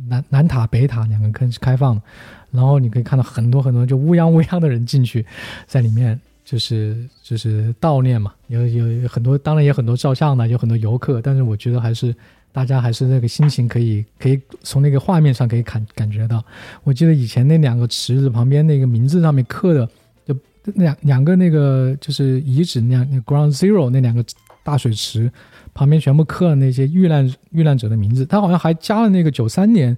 南南塔、北塔两个坑是开放的，然后你可以看到很多很多就乌泱乌泱的人进去，在里面就是就是悼念嘛，有有很多，当然也很多照相的，有很多游客，但是我觉得还是大家还是那个心情可以可以从那个画面上可以感感觉到。我记得以前那两个池子旁边那个名字上面刻的，就两两个那个就是遗址那样那 Ground Zero 那两个大水池。旁边全部刻了那些遇难遇难者的名字，他好像还加了那个九三年，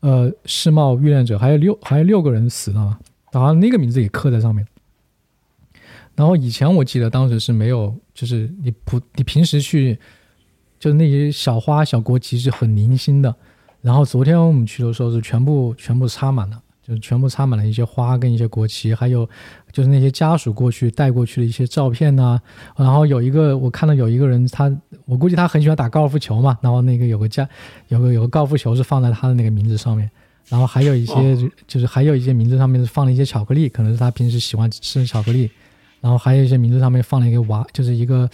呃，世贸遇难者还有六还有六个人死了嘛，然后那个名字也刻在上面。然后以前我记得当时是没有，就是你普你平时去，就那些小花小国旗是很零星的，然后昨天我们去的时候是全部全部插满了。就是全部插满了一些花跟一些国旗，还有就是那些家属过去带过去的一些照片呐。然后有一个我看到有一个人，他我估计他很喜欢打高尔夫球嘛。然后那个有个家有个有个高尔夫球是放在他的那个名字上面。然后还有一些就是还有一些名字上面是放了一些巧克力，可能是他平时喜欢吃的巧克力。然后还有一些名字上面放了一个娃，就是一个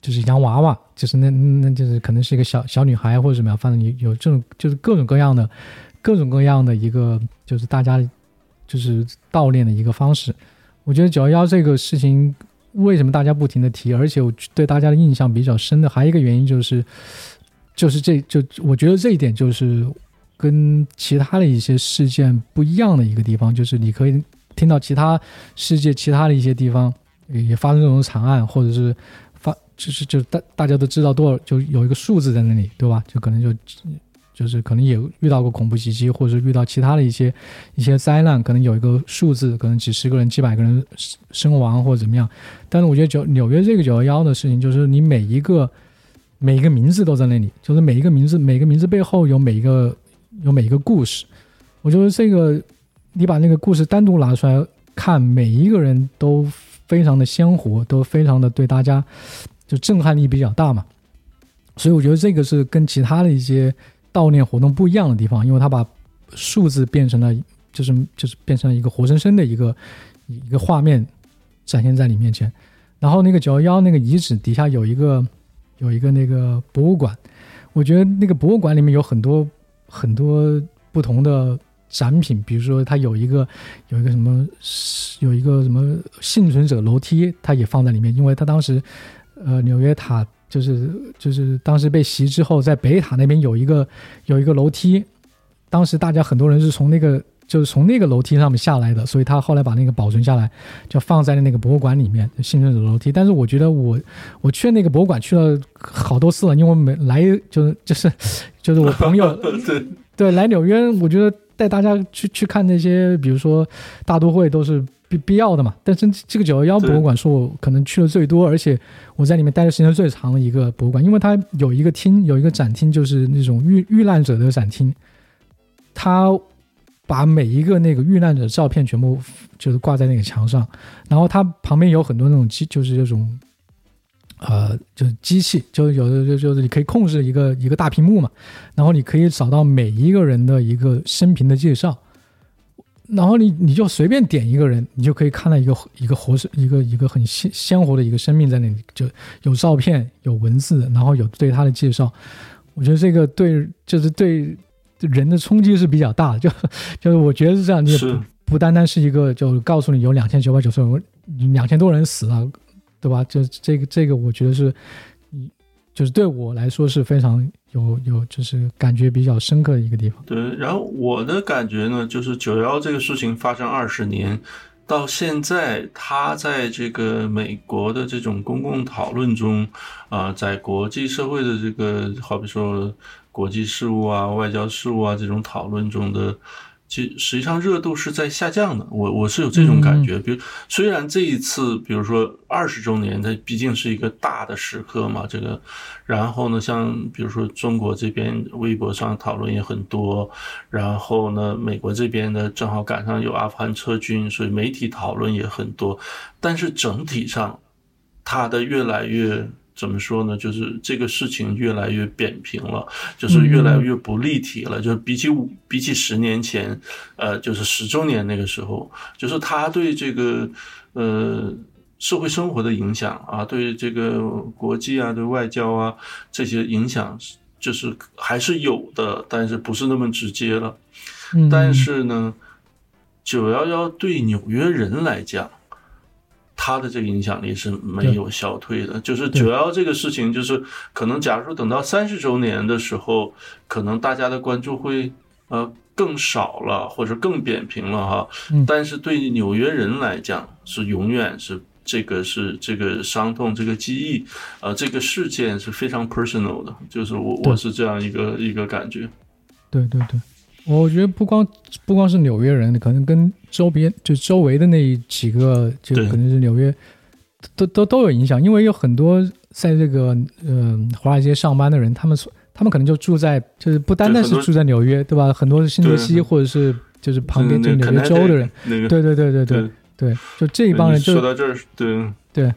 就是洋娃娃，就是那那就是可能是一个小小女孩或者怎么样，反正有有这种就是各种各样的。各种各样的一个，就是大家就是悼念的一个方式。我觉得九幺幺这个事情，为什么大家不停的提，而且我对大家的印象比较深的，还有一个原因就是，就是这就我觉得这一点就是跟其他的一些事件不一样的一个地方，就是你可以听到其他世界其他的一些地方也发生这种惨案，或者是发就是就大大家都知道多少，就有一个数字在那里，对吧？就可能就。就是可能也遇到过恐怖袭击，或者是遇到其他的一些一些灾难，可能有一个数字，可能几十个人、几百个人身亡或者怎么样。但是我觉得九纽约这个九幺幺的事情，就是你每一个每一个名字都在那里，就是每一个名字每个名字背后有每一个有每一个故事。我觉得这个你把那个故事单独拿出来看，每一个人都非常的鲜活，都非常的对大家就震撼力比较大嘛。所以我觉得这个是跟其他的一些。悼念活动不一样的地方，因为他把数字变成了，就是就是变成了一个活生生的一个一个画面展现在你面前。然后那个九幺幺那个遗址底下有一个有一个那个博物馆，我觉得那个博物馆里面有很多很多不同的展品，比如说它有一个有一个什么有一个什么幸存者楼梯，它也放在里面，因为它当时呃纽约塔。就是就是当时被袭之后，在北塔那边有一个有一个楼梯，当时大家很多人是从那个就是从那个楼梯上面下来的，所以他后来把那个保存下来，就放在了那个博物馆里面幸存者楼梯。但是我觉得我我去那个博物馆去了好多次了，因为我每来就是就是就是我朋友 <laughs>
对
对来纽约，我觉得带大家去去看那些，比如说大都会都是。必必要的嘛？但是这个九幺幺博物馆是我可能去的最多，而且我在里面待的时间最长的一个博物馆，因为它有一个厅，有一个展厅，就是那种遇遇难者的展厅。他把每一个那个遇难者的照片全部就是挂在那个墙上，然后它旁边有很多那种机，就是这种呃，就是机器，就有的就就是你可以控制一个一个大屏幕嘛，然后你可以找到每一个人的一个生平的介绍。然后你你就随便点一个人，你就可以看到一个一个活生一个一个很鲜鲜活的一个生命在那里，就有照片有文字，然后有对他的介绍。我觉得这个对就是对人的冲击是比较大的，就 <laughs> 就是我觉得是这样，你不不单单是一个就告诉你有两千九百九十人两千多人死了，对吧？就这个这个我觉得是，就是对我来说是非常。有有就是感觉比较深刻的一个地方。
对，然后我的感觉呢，就是九幺这个事情发生二十年，到现在，它在这个美国的这种公共讨论中，啊，在国际社会的这个，好比说国际事务啊、外交事务啊这种讨论中的。其实际上热度是在下降的，我我是有这种感觉。比如虽然这一次，比如说二十周年，它毕竟是一个大的时刻嘛，这个，然后呢，像比如说中国这边微博上讨论也很多，然后呢，美国这边呢正好赶上有阿富汗撤军，所以媒体讨论也很多，但是整体上，它的越来越。怎么说呢？就是这个事情越来越扁平了，就是越来越不立体了。就是比起五比起十年前，呃，就是十周年那个时候，就是他对这个呃社会生活的影响啊，对这个国际啊，对外交啊这些影响，就是还是有的，但是不是那么直接了。
嗯，
但是呢，九幺幺对纽约人来讲，他的这个影响力是没有消退的。就是九幺幺这个事情，就是可能假如说等到三十周年的时候，可能大家的关注会呃更少了，或者更扁平了哈。
嗯
但是对纽约人来讲，是永远是这个是这个伤痛，这个记忆，呃，这个事件是非常 personal 的。就是我我是这样一个一个感觉。
对对对，我觉得不光不光是纽约人，可能跟周边就周围的那几个，就可能是纽约，都都都有影响，因为有很多在这个呃华尔街上班的人，他们所他们可能就住在，就是不单单是住在纽约，对吧？很多是新泽西或者是就是旁边
就
就纽约州的人，，对对对对对。对，就这一帮人就
说到这儿，对。
对，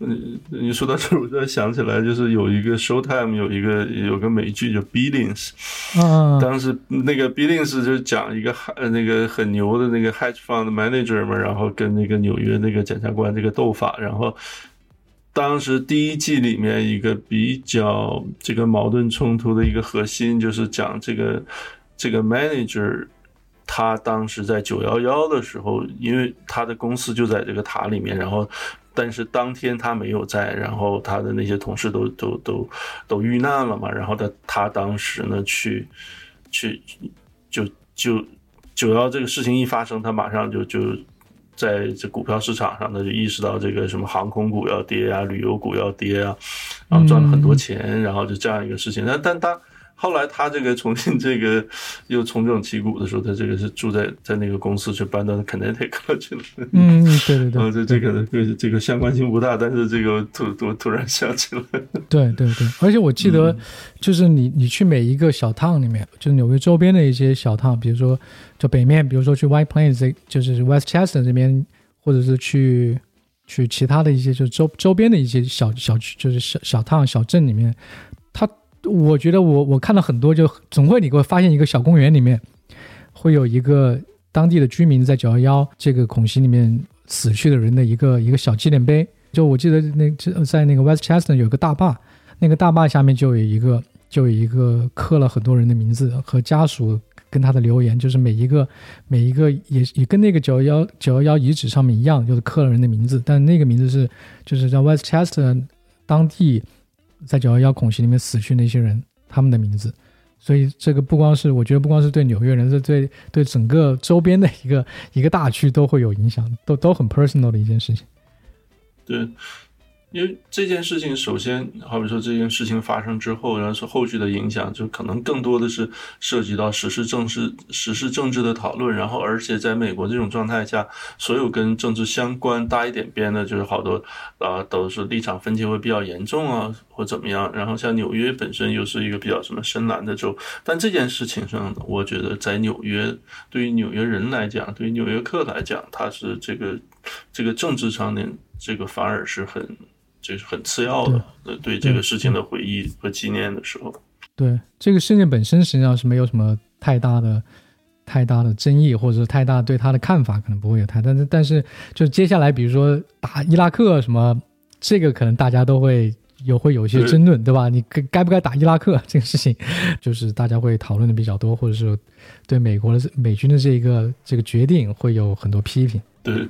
嗯，<laughs> 你说到这儿，我突然想起来，就是有一个 Showtime 有一个有个美剧叫 Billings，
嗯
当时那个 Billings 就是讲一个呃那个很牛的那个 hedge fund manager 嘛，然后跟那个纽约那个检察官这个斗法，然后当时第一季里面一个比较这个矛盾冲突的一个核心就是讲这个这个 manager。他当时在九幺幺的时候，因为他的公司就在这个塔里面，然后，但是当天他没有在，然后他的那些同事都都都都遇难了嘛，然后他他当时呢去去就就九幺这个事情一发生，他马上就就在这股票市场上，他就意识到这个什么航空股要跌啊，旅游股要跌啊，然后赚了很多钱，然后就这样一个事情。但但他后来他这个重新这个又重整旗鼓的时候，他这个是住在在那个公司，就搬到 Connecticut 去了。
嗯，嗯对对对，
嗯，这这个这个这个相关性不大，但是这个突突突然想起来，
对对对，而且我记得，就是你你去每一个小 town 里面，就是纽约周边的一些小 town，比如说就北面，比如说去 White Plains，这就是 Westchester 这边，或者是去去其他的一些就是周周边的一些小小区，就是小小 town 小镇里面，它我觉得我我看到很多，就总会你给我发现一个小公园里面会有一个当地的居民在九幺幺这个孔隙里面死去的人的一个一个小纪念碑。就我记得那在那个 Westchester 有个大坝，那个大坝下面就有一个就有一个刻了很多人的名字和家属跟他的留言，就是每一个每一个也也跟那个九幺幺九幺幺遗址上面一样，就是刻了人的名字，但那个名字是就是在 Westchester 当地在九幺幺恐袭里面死去那些人他们的名字。所以这个不光是我觉得不光是对纽约人，这对对整个周边的一个一个大区都会有影响，都都很 personal 的一件事情。
对，因为这件事情，首先好比说这件事情发生之后，然后是后续的影响，就可能更多的是涉及到时事政治、时事政治的讨论。然后，而且在美国这种状态下，所有跟政治相关搭一点边的，就是好多啊、都是立场分歧会比较严重啊，或怎么样。然后，像纽约本身又是一个比较什么深蓝的州，但这件事情上，我觉得在纽约，对于纽约人来讲，对于纽约客来讲，它是这个这个政治上面，这个反而是很。就是很次要的，呃，对这个事情的回忆和纪念的时候，
对这个事件本身实际上是没有什么太大的、太大的争议，或者是太大对他的看法可能不会有太，但是但是就接下来比如说打伊拉克什么，这个可能大家都会有会有一些争论，对吧？你该该不该打伊拉克这个事情，就是大家会讨论的比较多，或者是对美国的美军的这一个这个决定会有很多批评。
对。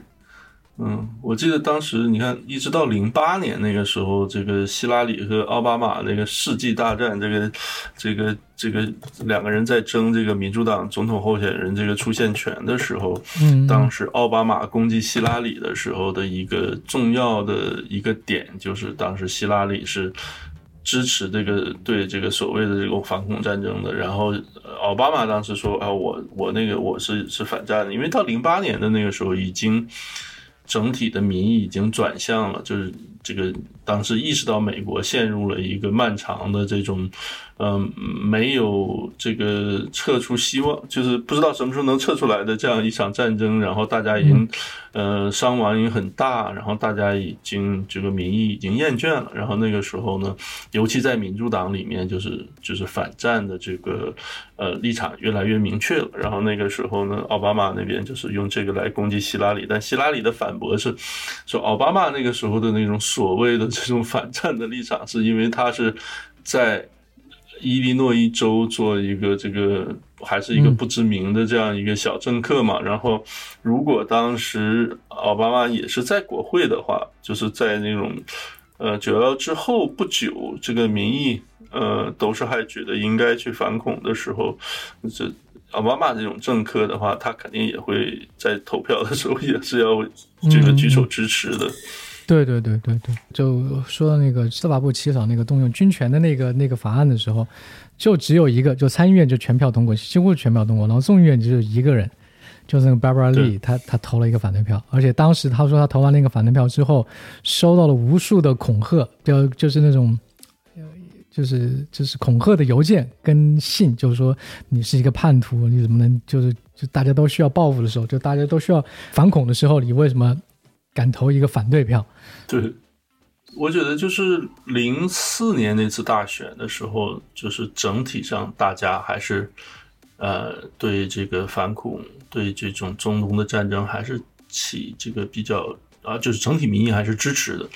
嗯，我记得当时你看，一直到零八年那个时候，这个希拉里和奥巴马那个世纪大战，这个这个这个两个人在争这个民主党总统候选人这个出现权的时候，
嗯，
当时奥巴马攻击希拉里的时候的一个重要的一个点，就是当时希拉里是支持这个对这个所谓的这个反恐战争的，然后奥巴马当时说啊，我我那个我是是反战的，因为到零八年的那个时候已经。整体的民意已经转向了，就是这个当时意识到美国陷入了一个漫长的这种，嗯、没有这个撤出希望，就是不知道什么时候能撤出来的这样一场战争，然后大家已经，呃，伤亡已经很大，然后大家已经这个民意已经厌倦了，然后那个时候呢，尤其在民主党里面，就是就是反战的这个呃立场越来越明确了，然后那个时候呢，奥巴马那边就是用这个来攻击希拉里，但希拉里的反驳是说，奥巴马那个时候的那种所谓的这种反战的立场，是因为他是在伊利诺伊州做一个这个还是一个不知名的这样一个小政客嘛。然后，如果当时奥巴马也是在国会的话，就是在那种呃九幺之后不久，这个民意呃都是还觉得应该去反恐的时候，这奥巴马这种政客的话，他肯定也会在投票的时候也是要这个举手支持的。
对对对对对，就说到那个司法部起草那个动用军权的那个那个法案的时候，就只有一个，就参议院就全票通过，几乎是全票通过，然后众议院只有一个人，就是那个 Barbara Lee，他他投了一个反对票，而且当时他说他投完那个反对票之后，收到了无数的恐吓，就就是那种，就是就是恐吓的邮件跟信，就是说你是一个叛徒，你怎么能就是就大家都需要报复的时候，就大家都需要反恐的时候，你为什么？敢投一个反对票，
对，我觉得就是零四年那次大选的时候，就是整体上大家还是呃对这个反恐、对这种中东的战争还是起这个比较啊，就是整体民意还是支持的。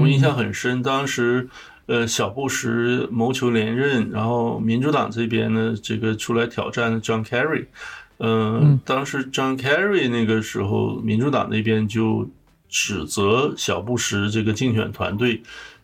我印象很深，当时呃小布什谋求连任，然后民主党这边呢这个出来挑战 John Kerry，嗯，当时 John Kerry 那个时候民主党那边就。指责小布什这个竞选团队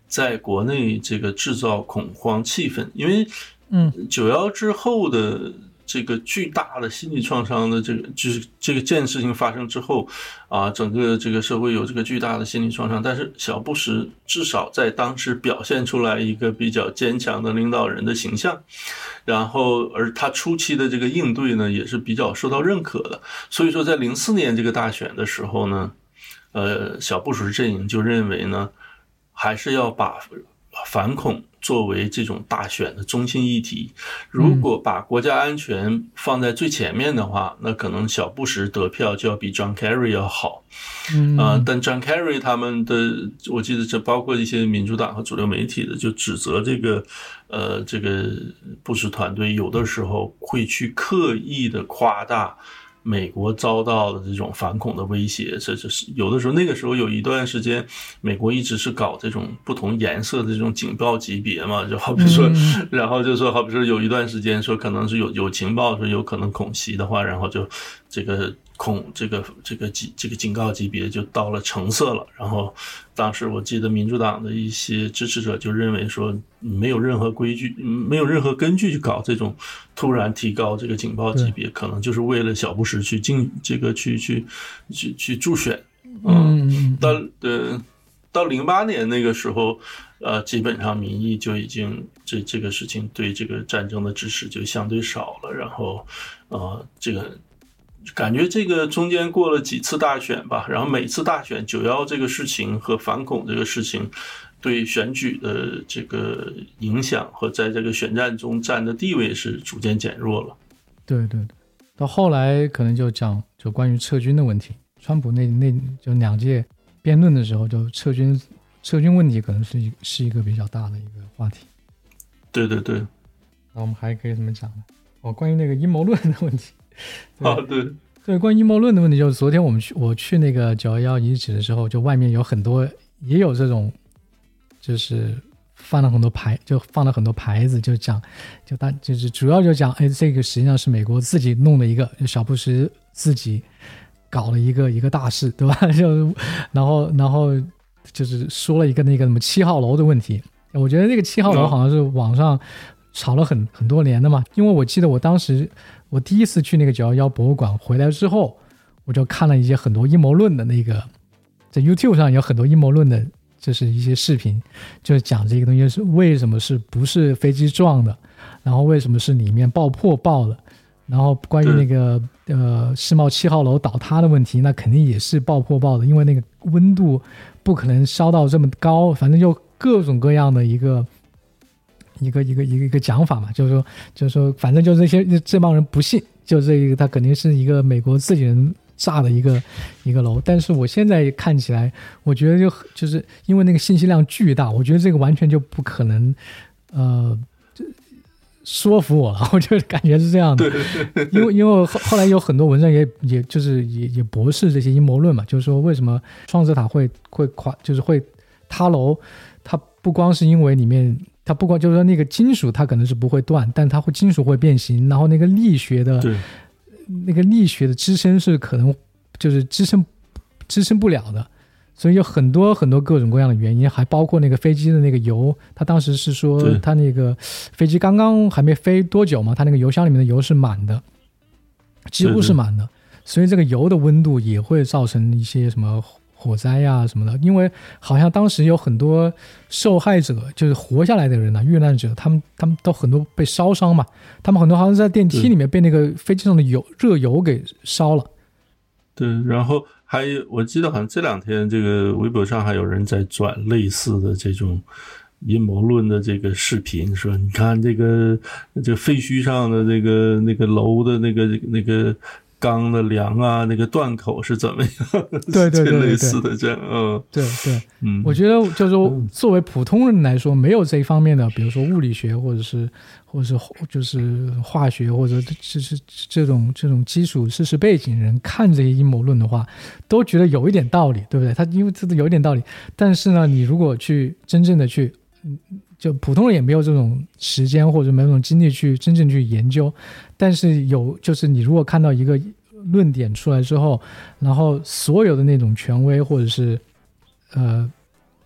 在国内这个制造恐慌气氛，因为，
嗯，
九幺之后的这个巨大的心理创伤的这个，就是这个件事情发生之后，啊，整个这个社会有这个巨大的心理创伤。但是小布什至少在当时表现出来一个比较坚强的领导人的形象，然后而他初期的这个应对呢，也是比较受到认可的。所以说，在零四年这个大选的时候呢。呃，小布什阵营就认为呢，还是要把反恐作为这种大选的中心议题。如果把国家安全放在最前面的话，那可能小布什得票就要比 John Kerry 要好。
嗯，
但 John Kerry 他们的，我记得这包括一些民主党和主流媒体的，就指责这个，呃，这个布什团队有的时候会去刻意的夸大。美国遭到的这种反恐的威胁，这就是有的时候，那个时候有一段时间，美国一直是搞这种不同颜色的这种警报级别嘛，就好比说，<laughs> 然后就说，好比说有一段时间说可能是有有情报说有可能恐袭的话，然后就这个。恐这个这个警这个警告级别就到了橙色了，然后当时我记得民主党的一些支持者就认为说没有任何规矩，没有任何根据去搞这种突然提高这个警报级别，可能就是为了小布什去进这个去去去去助选。
嗯，
到呃到零八年那个时候，呃，基本上民意就已经这这个事情对这个战争的支持就相对少了，然后呃这个。感觉这个中间过了几次大选吧，然后每次大选九幺这个事情和反恐这个事情，对选举的这个影响和在这个选战中占的地位是逐渐减弱了。
对对对，到后来可能就讲就关于撤军的问题，川普那那就两届辩论的时候，就撤军撤军问题可能是一是一个比较大的一个话题。
对对对，
那我们还可以怎么讲呢？哦，关于那个阴谋论的问题。<laughs>
啊，对
对，关于阴谋论的问题，就是昨天我们去我去那个九幺幺遗址的时候，就外面有很多也有这种，就是放了很多牌，就放了很多牌子，就讲，就大就是主要就讲，哎，这个实际上是美国自己弄的一个，小布什自己搞了一个一个大事，对吧？<laughs> 就然后然后就是说了一个那个什么七号楼的问题，我觉得那个七号楼好像是网上吵了很很多年的嘛，因为我记得我当时。我第一次去那个九幺幺博物馆回来之后，我就看了一些很多阴谋论的那个，在 YouTube 上有很多阴谋论的，就是一些视频，就是讲这个东西是为什么是不是飞机撞的，然后为什么是里面爆破爆的，然后关于那个呃世贸七号楼倒塌的问题，那肯定也是爆破爆的，因为那个温度不可能烧到这么高，反正就各种各样的一个。一个一个一个一个讲法嘛，就是说，就是说，反正就这些这帮人不信，就这一个他肯定是一个美国自己人炸的一个一个楼。但是我现在看起来，我觉得就就是因为那个信息量巨大，我觉得这个完全就不可能，呃，说服我了。<laughs> 我就感觉是这样的，因为因为后后来有很多文章也也就是也也驳斥这些阴谋论嘛，就是说为什么双子塔会会垮，就是会塌楼，它不光是因为里面。它不光就是说那个金属它可能是不会断，但它会金属会变形，然后那个力学的那个力学的支撑是可能就是支撑支撑不了的，所以有很多很多各种各样的原因，还包括那个飞机的那个油，它当时是说它那个飞机刚刚还没飞多久嘛，它那个油箱里面的油是满的，几乎是满的，所以这个油的温度也会造成一些什么火灾呀、什么的，因为好像当时有很多受害者，就是活下来的人呐、遇难者，他们他们都很多被烧伤嘛，他们很多好像在电梯里面被那个飞机上的油热油给烧了。
对，然后还有我记得好像这两天这个微博上还有人在转类似的这种。阴谋论的这个视频说，你看这个这个废墟上的这个那个楼的那个那个钢的梁啊，那个断口是怎么样？
对对对对对 <laughs>
类似的这样，嗯
对对，
嗯，
我觉得就是说，作为普通人来说，没有这一方面的，比如说物理学，或者是或者是就是化学，或者就是这种这种基础知识背景人看这些阴谋论的话，都觉得有一点道理，对不对？他因为这个有一点道理，但是呢，你如果去真正的去，嗯就普通人也没有这种时间或者没有这种精力去真正去研究，但是有就是你如果看到一个论点出来之后，然后所有的那种权威或者是呃，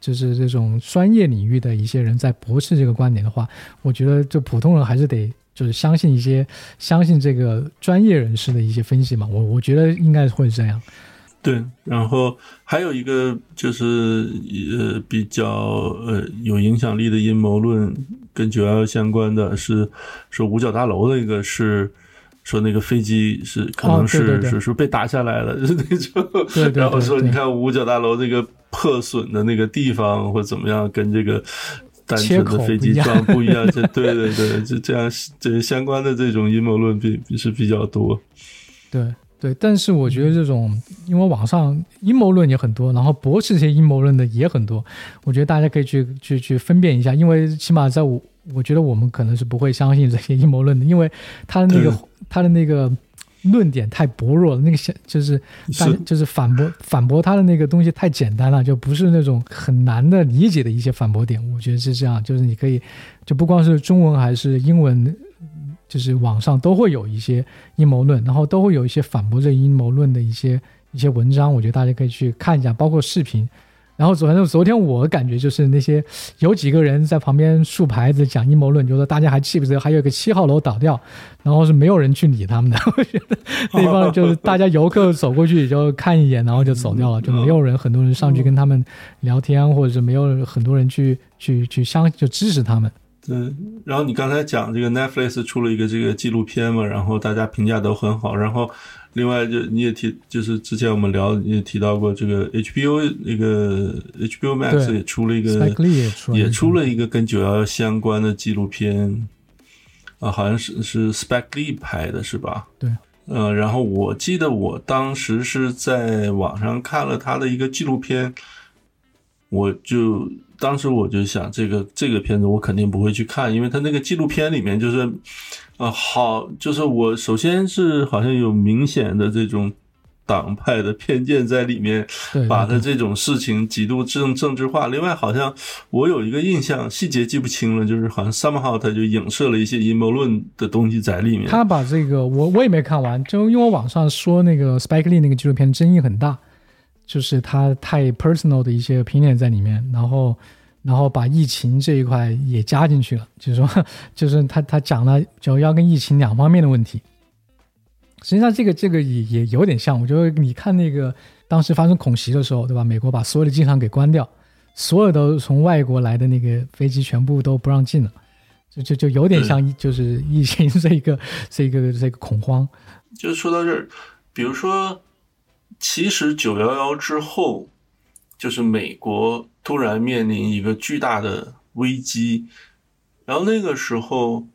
就是这种专业领域的一些人在驳斥这个观点的话，我觉得就普通人还是得就是相信一些相信这个专业人士的一些分析嘛。我我觉得应该会这样。
对，然后还有一个就是呃比较呃有影响力的阴谋论，跟九幺幺相关的是说五角大楼那个是说那个飞机是可能是、是是被打下来了，就是那种，然后说你看五角大楼那个破损的那个地方或怎么样，跟这个。单纯的飞机撞不一样，这对对对，就这样，这相关的这种阴谋论比 <laughs> 是比较多。
对对，但是我觉得这种，因为网上阴谋论也很多，然后驳斥这些阴谋论的也很多，我觉得大家可以去去去分辨一下，因为起码在我我觉得我们可能是不会相信这些阴谋论的，因为他的那个
对
他的那个论点太薄弱了，那个想就是大
是
就是反驳反驳他的那个东西太简单了，就不是那种很难的理解的一些反驳点。我觉得是这样，就是你可以就不光是中文还是英文，就是网上都会有一些阴谋论，然后都会有一些反驳这阴谋论的一些一些文章，我觉得大家可以去看一下，包括视频。然后昨天昨天我感觉就是那些有几个人在旁边竖牌子讲阴谋论，就说大家还记不记得还有一个七号楼倒掉，然后是没有人去理他们的。<laughs> 我觉得那帮就是大家游客走过去也就看一眼，然后就走掉了，就没有人很多人上去跟他们聊天，或者是没有很多人去去去相就支持他们。
对，然后你刚才讲这个 Netflix 出了一个这个纪录片嘛，然后大家评价都很好，然后另外就你也提，就是之前我们聊你也提到过这个 HBO 那个 HBO Max 也出了一个
也出了
一个跟九幺幺相关的纪录片，啊，好像是是 Spec Lee 拍的是吧？
对。
呃，然后我记得我当时是在网上看了他的一个纪录片，我就当时我就想，这个这个片子我肯定不会去看，因为他那个纪录片里面就是，呃，好，就是我首先是好像有明显的这种党派的偏见在里面，把他这种事情极度政政治化。另外，好像我有一个印象，细节记不清了，就是好像 somehow 他就影射了一些阴谋论的东西在里面。
他把这个我我也没看完，就因为网上说那个 Spike Lee 那个纪录片争议很大，就是他太 personal 的一些 opinion 在里面，然后然后把疫情这一块也加进去了，就是说 <laughs> 就是他他讲了九幺跟疫情两方面的问题。实际上，这个这个也也有点像，我觉得你看那个当时发生恐袭的时候，对吧？美国把所有的机场给关掉，所有的从外国来的那个飞机全部都不让进了。就就就有点像，就是疫情 <laughs> 这一个这一个这个恐慌。
就是说到这儿，比如说，其实九幺幺之后，就是美国突然面临一个巨大的危机，然后那个时候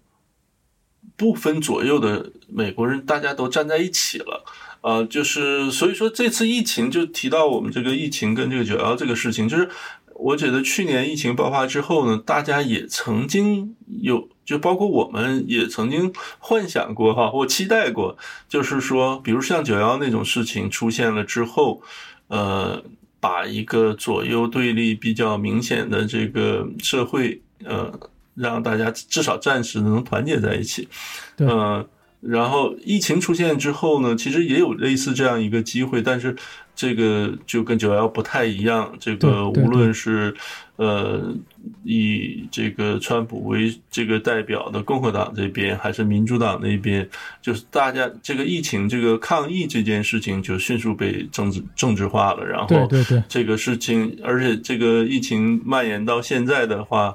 不分左右的美国人大家都站在一起了。啊，就是所以说这次疫情就提到我们这个疫情跟这个九幺这个事情，就是我觉得去年疫情爆发之后呢，大家也曾经有，就包括我们也曾经幻想过哈，或期待过，就是说，比如像九幺那种事情出现了之后，呃，把一个左右对立比较明显的这个社会，呃。让大家至少暂时能团结在一起。
对
嗯、然后疫情出现之后呢，其实也有类似这样一个机会，但是这个就跟九幺不太一样。这个无论是呃以这个川普为这个代表的共和党这边，还是民主党那边，就是大家这个疫情这个抗疫这件事情就迅速被政治政治化了，然后这个事情，而且这个疫情蔓延到现在的话，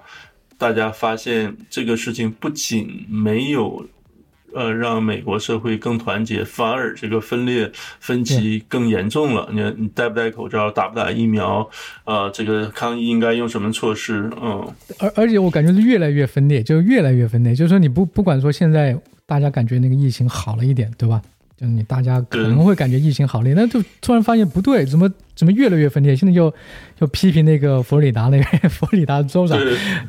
大家发现这个事情不仅没有。呃，让美国社会更团结，反而这个分裂分歧更严重了。你看，你戴不戴口罩，打不打疫苗，呃，这个抗疫应该用什么措施？嗯，
而而且我感觉是越来越分裂，就是越来越分裂。就是说你不不管说现在大家感觉那个疫情好了一点，对吧？就是你大家可能会感觉疫情好累，那就突然发现不对，怎么怎么越来越分裂？现在又又批评那个佛罗里达那个 <laughs> 佛罗里达州长，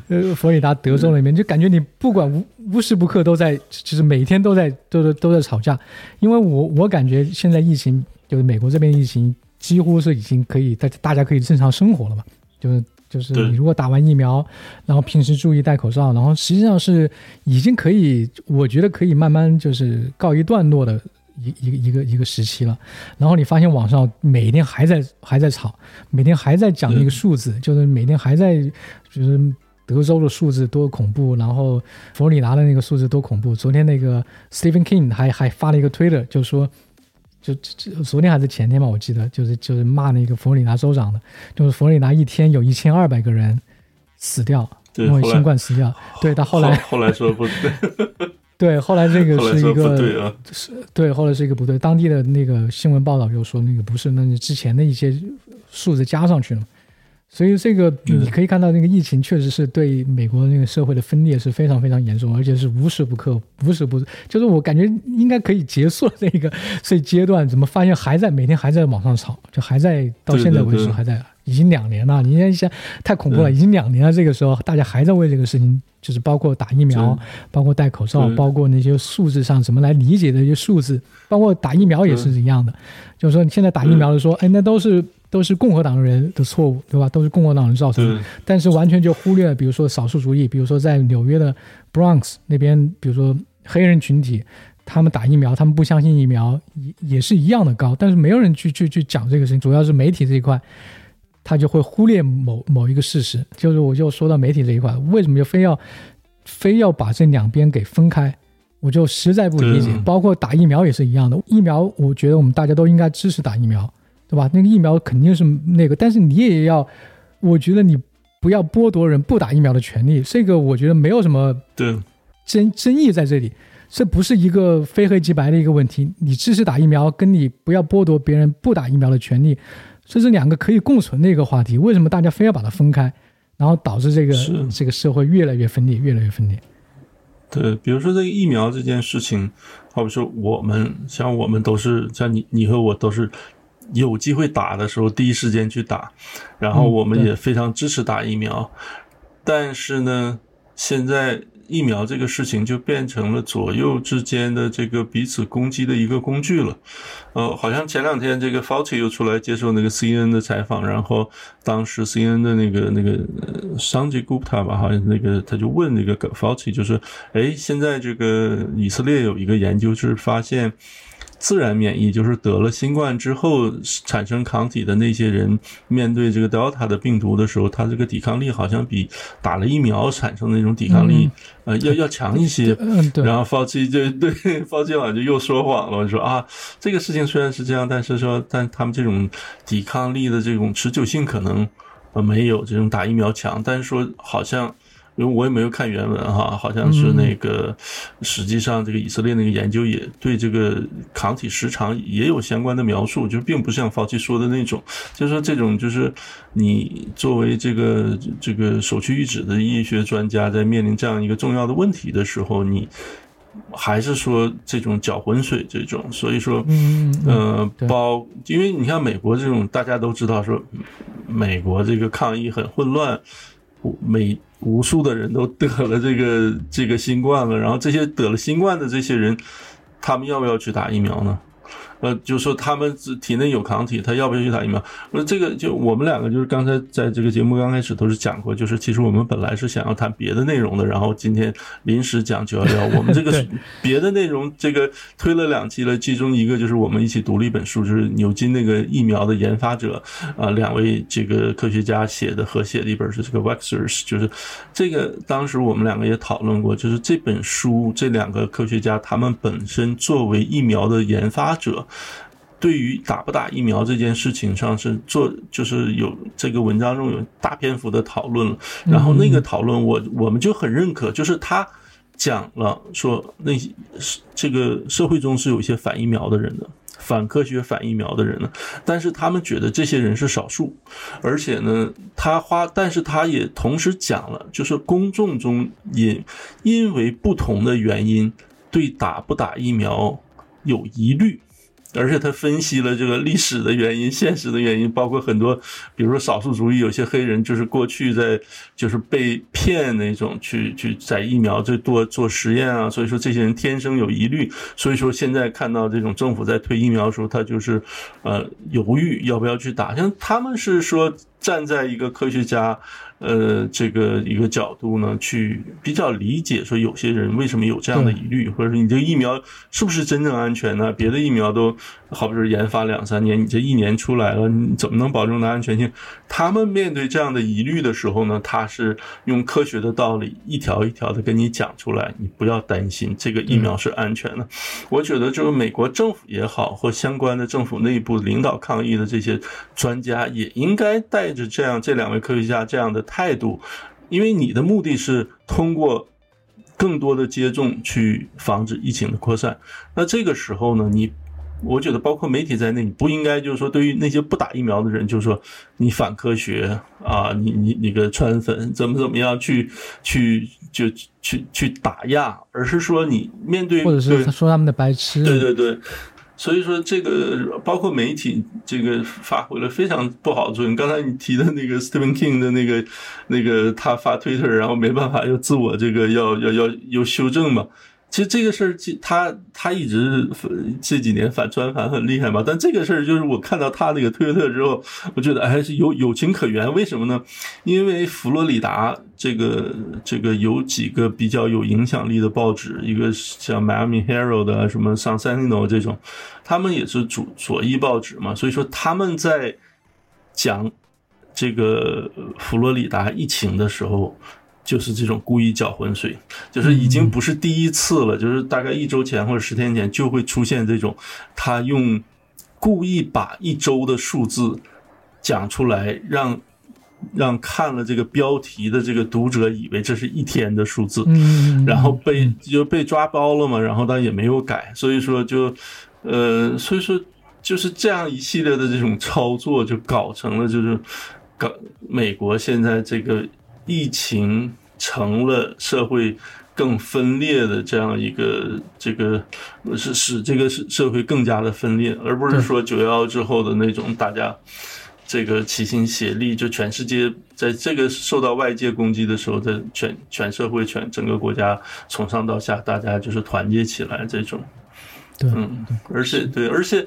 呃，佛罗里达德州那边，就感觉你不管无无时不刻都在，就是每天都在都在都在吵架。因为我我感觉现在疫情就是美国这边疫情几乎是已经可以大大家可以正常生活了嘛，就是就是你如果打完疫苗，然后平时注意戴口罩，然后实际上是已经可以，我觉得可以慢慢就是告一段落的。一一个一个一个时期了，然后你发现网上每天还在还在吵，每天还在讲那个数字，就是每天还在就是德州的数字多恐怖，然后佛罗里达的那个数字多恐怖。昨天那个 Stephen King 还还发了一个推特，就说，就就昨天还是前天吧，我记得就是就是骂那个佛罗里达州长的，就是佛罗里达一天有一千二百个人死掉，
对
因为新冠死掉。对，他后来
后来说不对，
对后来这个是一个
对啊，
对，后来是一个不对，当地的那个新闻报道就说那个不是，那是之前的一些数字加上去了。嘛。所以这个你可以看到，那个疫情确实是对美国那个社会的分裂是非常非常严重，而且是无时不刻、无时不，就是我感觉应该可以结束了那个这阶段，怎么发现还在每天还在往上炒，就还在到现在为止还在，已经两年了。你现在想太恐怖了，已经两年了，这个时候大家还在为这个事情，就是包括打疫苗，包括戴口罩，包括那些数字上怎么来理解的一些数字，包括打疫苗也是一样的。就是说，现在打疫苗的说，哎，那都是都是共和党人的错误，对吧？都是共和党人造成的。但是完全就忽略了，比如说少数族裔，比如说在纽约的 Bronx 那边，比如说黑人群体，他们打疫苗，他们不相信疫苗，也也是一样的高，但是没有人去去去讲这个事情，主要是媒体这一块。他就会忽略某某一个事实，就是我就说到媒体这一块，为什么就非要非要把这两边给分开？我就实在不理解。包括打疫苗也是一样的，疫苗我觉得我们大家都应该支持打疫苗，对吧？那个疫苗肯定是那个，但是你也要，我觉得你不要剥夺人不打疫苗的权利，这个我觉得没有什么
对
争争议在这里，这不是一个非黑即白的一个问题。你支持打疫苗，跟你不要剥夺别人不打疫苗的权利，这是两个可以共存的一个话题。为什么大家非要把它分开，然后导致这个
是
这个社会越来越分裂，越来越分裂？
对，比如说这个疫苗这件事情，好比说我们像我们都是像你你和我都是有机会打的时候第一时间去打，然后我们也非常支持打疫苗，但是呢，现在疫苗这个事情就变成了左右之间的这个彼此攻击的一个工具了。呃，好像前两天这个 Fauci 又出来接受那个 CNN 的采访，然后当时 CNN 的那个那个呃桑吉 Gupta 吧，好像那个他就问那个 Fauci，就是哎，现在这个以色列有一个研究，就是发现。自然免疫就是得了新冠之后产生抗体的那些人，面对这个 Delta 的病毒的时候，他这个抵抗力好像比打了疫苗产生的那种抵抗力，呃，要要强一些。
嗯，对。
然后放弃就对放弃好像就又说谎了，说啊，这个事情虽然是这样，但是说，但他们这种抵抗力的这种持久性可能呃没有这种打疫苗强，但是说好像。因为我也没有看原文哈，好像是那个，实际上这个以色列那个研究也对这个抗体时长也有相关的描述，就并不像放弃说的那种，就是说这种就是你作为这个这个首屈一指的医学专家，在面临这样一个重要的问题的时候，你还是说这种搅浑水这种，所以说，呃，包，因为你看美国这种，大家都知道说，美国这个抗疫很混乱，每无数的人都得了这个这个新冠了，然后这些得了新冠的这些人，他们要不要去打疫苗呢？呃，就说他们体内有抗体，他要不要去打疫苗？我说这个就我们两个就是刚才在这个节目刚开始都是讲过，就是其实我们本来是想要谈别的内容的，然后今天临时讲九幺幺，我们这个 <laughs> 别的内容这个推了两期了，其中一个就是我们一起读了一本书，就是牛津那个疫苗的研发者啊，两位这个科学家写的合写的一本是这个 Waxers，就是这个当时我们两个也讨论过，就是这本书这两个科学家他们本身作为疫苗的研发者。对于打不打疫苗这件事情上是做，就是有这个文章中有大篇幅的讨论了。然后那个讨论我我们就很认可，就是他讲了说那些这个社会中是有一些反疫苗的人的，反科学反疫苗的人呢，但是他们觉得这些人是少数，而且呢，他花，但是他也同时讲了，就是公众中因因为不同的原因对打不打疫苗有疑虑。而且他分析了这个历史的原因、现实的原因，包括很多，比如说少数族裔，有些黑人就是过去在就是被骗那种去去在疫苗最多做实验啊，所以说这些人天生有疑虑，所以说现在看到这种政府在推疫苗的时候，他就是呃犹豫要不要去打，像他们是说站在一个科学家。呃，这个一个角度呢，去比较理解说有些人为什么有这样的疑虑，或者说你这个疫苗是不是真正安全呢？别的疫苗都好比说研发两三年，你这一年出来了，你怎么能保证它安全性？他们面对这样的疑虑的时候呢，他是用科学的道理一条一条的跟你讲出来，你不要担心，这个疫苗是安全的。我觉得就是美国政府也好，或相关的政府内部领导抗疫的这些专家也应该带着这样这两位科学家这样的。态度，因为你的目的是通过更多的接种去防止疫情的扩散。那这个时候呢，你我觉得包括媒体在内，你不应该就是说对于那些不打疫苗的人，就是说你反科学啊，你你你个川粉怎么怎么样去去就去去打压，而是说你面对
或者是说他们的白痴，
对对对。所以说，这个包括媒体，这个发挥了非常不好的作用。刚才你提的那个 Stephen King 的那个，那个他发推特然后没办法又自我这个要要要又修正嘛。其实这个事儿，他他一直这几年反川反很厉害嘛。但这个事儿就是我看到他那个推特之后，我觉得还是有有情可原。为什么呢？因为佛罗里达这个这个有几个比较有影响力的报纸，一个像 Miami Herald，什么 Sun Sentinel 这种，他们也是主左翼报纸嘛。所以说他们在讲这个佛罗里达疫情的时候。就是这种故意搅浑水，就是已经不是第一次了。就是大概一周前或者十天前就会出现这种，他用故意把一周的数字讲出来，让让看了这个标题的这个读者以为这是一天的数字，然后被就被抓包了嘛。然后他也没有改，所以说就呃，所以说就是这样一系列的这种操作，就搞成了就是搞美国现在这个。疫情成了社会更分裂的这样一个这个，是使这个社社会更加的分裂，而不是说九幺幺之后的那种大家这个齐心协力，就全世界在这个受到外界攻击的时候，在全全社会全整个国家从上到下，大家就是团结起来这种。
对，
嗯，而且对，而且。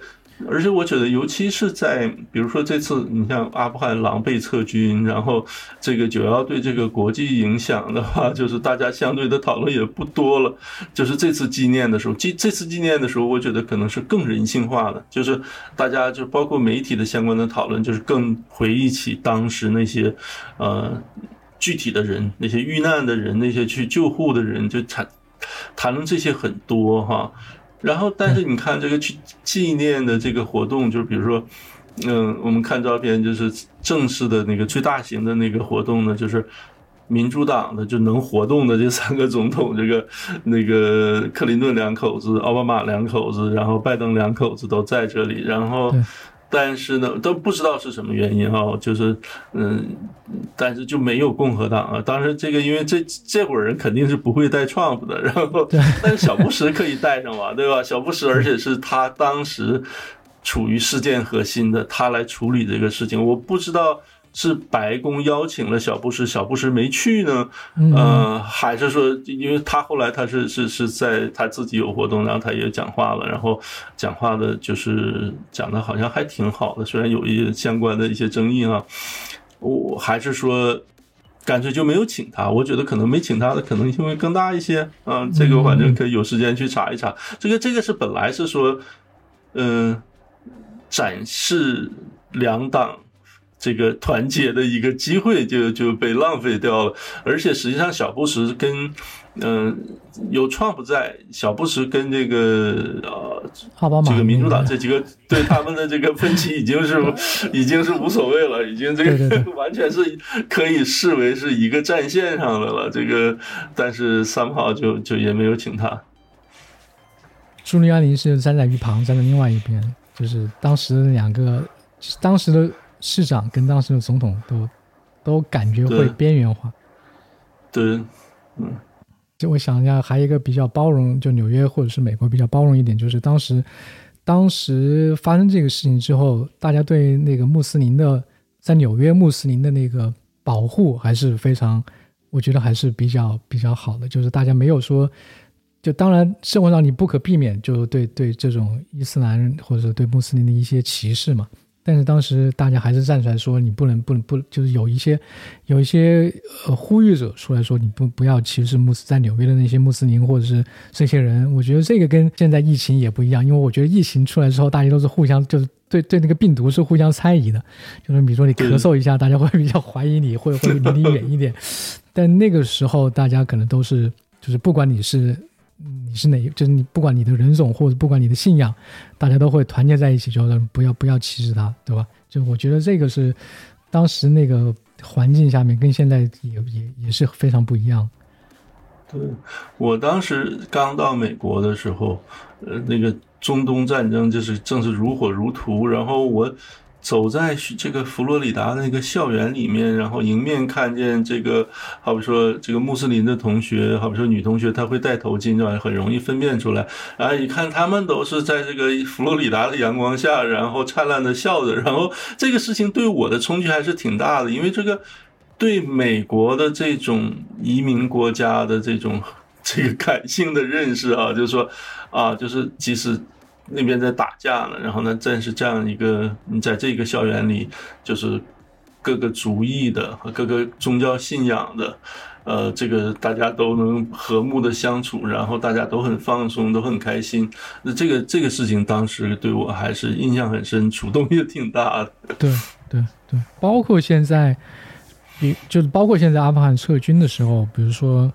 而且我觉得，尤其是在比如说这次，你像阿富汗狼狈撤军，然后这个九幺对这个国际影响的话，就是大家相对的讨论也不多了。就是这次纪念的时候，纪这次纪念的时候，我觉得可能是更人性化的，就是大家就包括媒体的相关的讨论，就是更回忆起当时那些呃具体的人，那些遇难的人，那些去救护的人，就谈谈论这些很多哈。然后，但是你看这个去纪念的这个活动，就是比如说，嗯，我们看照片，就是正式的那个最大型的那个活动呢，就是民主党的就能活动的这三个总统，这个那个克林顿两口子、奥巴马两口子，然后拜登两口子都在这里，然后。但是呢，都不知道是什么原因啊，就是嗯，但是就没有共和党啊。当时这个，因为这这伙人肯定是不会带 Trump 的，然后 <laughs> 但是小布什可以带上嘛，对吧？小布什，而且是他当时处于事件核心的，他来处理这个事情。我不知道是白宫邀请了小布什，小布什没去呢？
嗯
呃，还是说，因为他后来他是是是在他自己有活动，然后他也讲话了，然后讲话的就是讲的好像还挺好的，虽然有一些相关的一些争议啊，我还是说。干脆就没有请他，我觉得可能没请他的可能性会更大一些啊。这个反正可以有时间去查一查。这个这个是本来是说，嗯、展示两党这个团结的一个机会就就被浪费掉了。而且实际上，小布什跟嗯、有创不在，小布什跟这个呃
奥巴马
这个民主党这几个对他们的这个分歧已经是 <laughs> 已经是无所谓了，已经这个 <laughs> 完全是可以视为是一个战线上的了。这个但是三炮就就也没有请他。
朱利安尼是站在一旁，站在另外一边，就是当时的两个，当时的市长跟当时的总统都都感觉会边缘化。
对，嗯
就我想一下，还有一个比较包容，就纽约或者是美国比较包容一点，就是当时当时发生这个事情之后，大家对那个穆斯林的在纽约穆斯林的那个保护还是非常，我觉得还是比较比较好的，就是大家没有说。就当然，社会上你不可避免就对对这种伊斯兰或者说对穆斯林的一些歧视嘛，但是当时大家还是站出来说，你不能不能不就是有一些有一些呃呼吁者出来说，你不不要歧视穆斯在纽约的那些穆斯林或者是这些人。我觉得这个跟现在疫情也不一样，因为我觉得疫情出来之后，大家都是互相就是对对那个病毒是互相猜疑的，就是比如说你咳嗽一下，大家会比较怀疑你，会会离你远一点。但那个时候大家可能都是就是不管你是。你是哪？就是你不管你的人种或者不管你的信仰，大家都会团结在一起，就是不要不要歧视他，对吧？就我觉得这个是当时那个环境下面跟现在也也也是非常不一样。
对我当时刚到美国的时候，呃，那个中东战争就是正是如火如荼，然后我走在这个佛罗里达的那个校园里面，然后迎面看见这个，好比说这个穆斯林的同学，好比说女同学，她会戴头巾，然后很容易分辨出来。然后一看他们都是在这个佛罗里达的阳光下，然后灿烂的笑着，然后这个事情对我的冲击还是挺大的，因为这个。对美国的这种移民国家的这种这个感性的认识啊，就是说啊，就是即使那边在打架呢，然后呢，正是这样一个你在这个校园里，就是各个族裔的和各个宗教信仰的，呃，这个大家都能和睦的相处，然后大家都很放松，都很开心。那这个这个事情当时对我还是印象很深，触动也挺大的。
对对对，包括现在。比就是包括现在阿富汗撤军的时候，比如说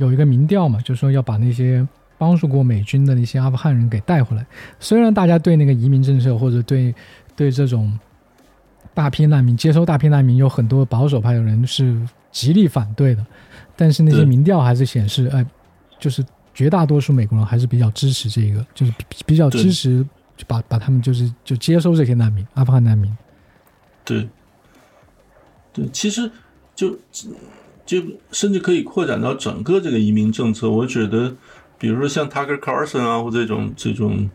有一个民调嘛，就是说要把那些帮助过美军的那些阿富汗人给带回来。虽然大家对那个移民政策或者对对这种大批难民接收大批难民有很多保守派的人是极力反对的，但是那些民调还是显示，哎，就是绝大多数美国人还是比较支持这个，就是比较支持把把他们就是就接收这些难民，阿富汗难民。
对。对，其实就就甚至可以扩展到整个这个移民政策。我觉得，比如说像 Tucker Carlson 啊，或这种这种，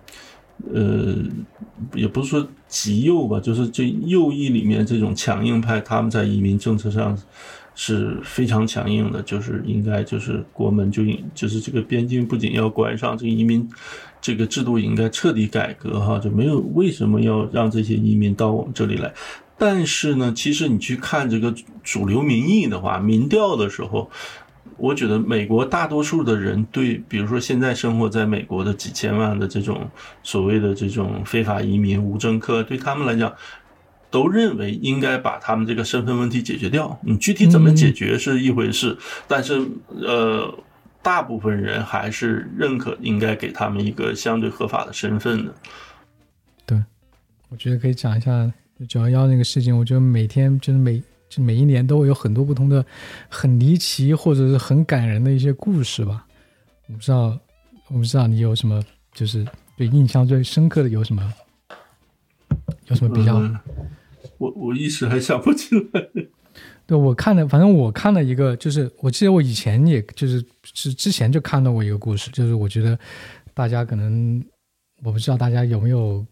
呃，也不是说极右吧，就是这右翼里面这种强硬派，他们在移民政策上是非常强硬的，就是应该就是国门就应就是这个边境不仅要关上，这个移民这个制度应该彻底改革哈，就没有为什么要让这些移民到我们这里来。但是呢，其实你去看这个主流民意的话，民调的时候，我觉得美国大多数的人对，比如说现在生活在美国的几千万的这种所谓的这种非法移民、无政客，对他们来讲，都认为应该把他们这个身份问题解决掉。你具体怎么解决是一回事，但是呃，大部分人还是认可应该给他们一个相对合法的身份的。
对，我觉得可以讲一下。九幺幺那个事情，我觉得每天就是每就每一年都会有很多不同的很离奇或者是很感人的一些故事吧。我不知道，我不知道你有什么就是对印象最深刻的有什么有什么比较？
嗯、我我一时还想不起来。
对我看了，反正我看了一个，就是我记得我以前也就是是之前就看到过一个故事，就是我觉得大家可能我不知道大家有没有。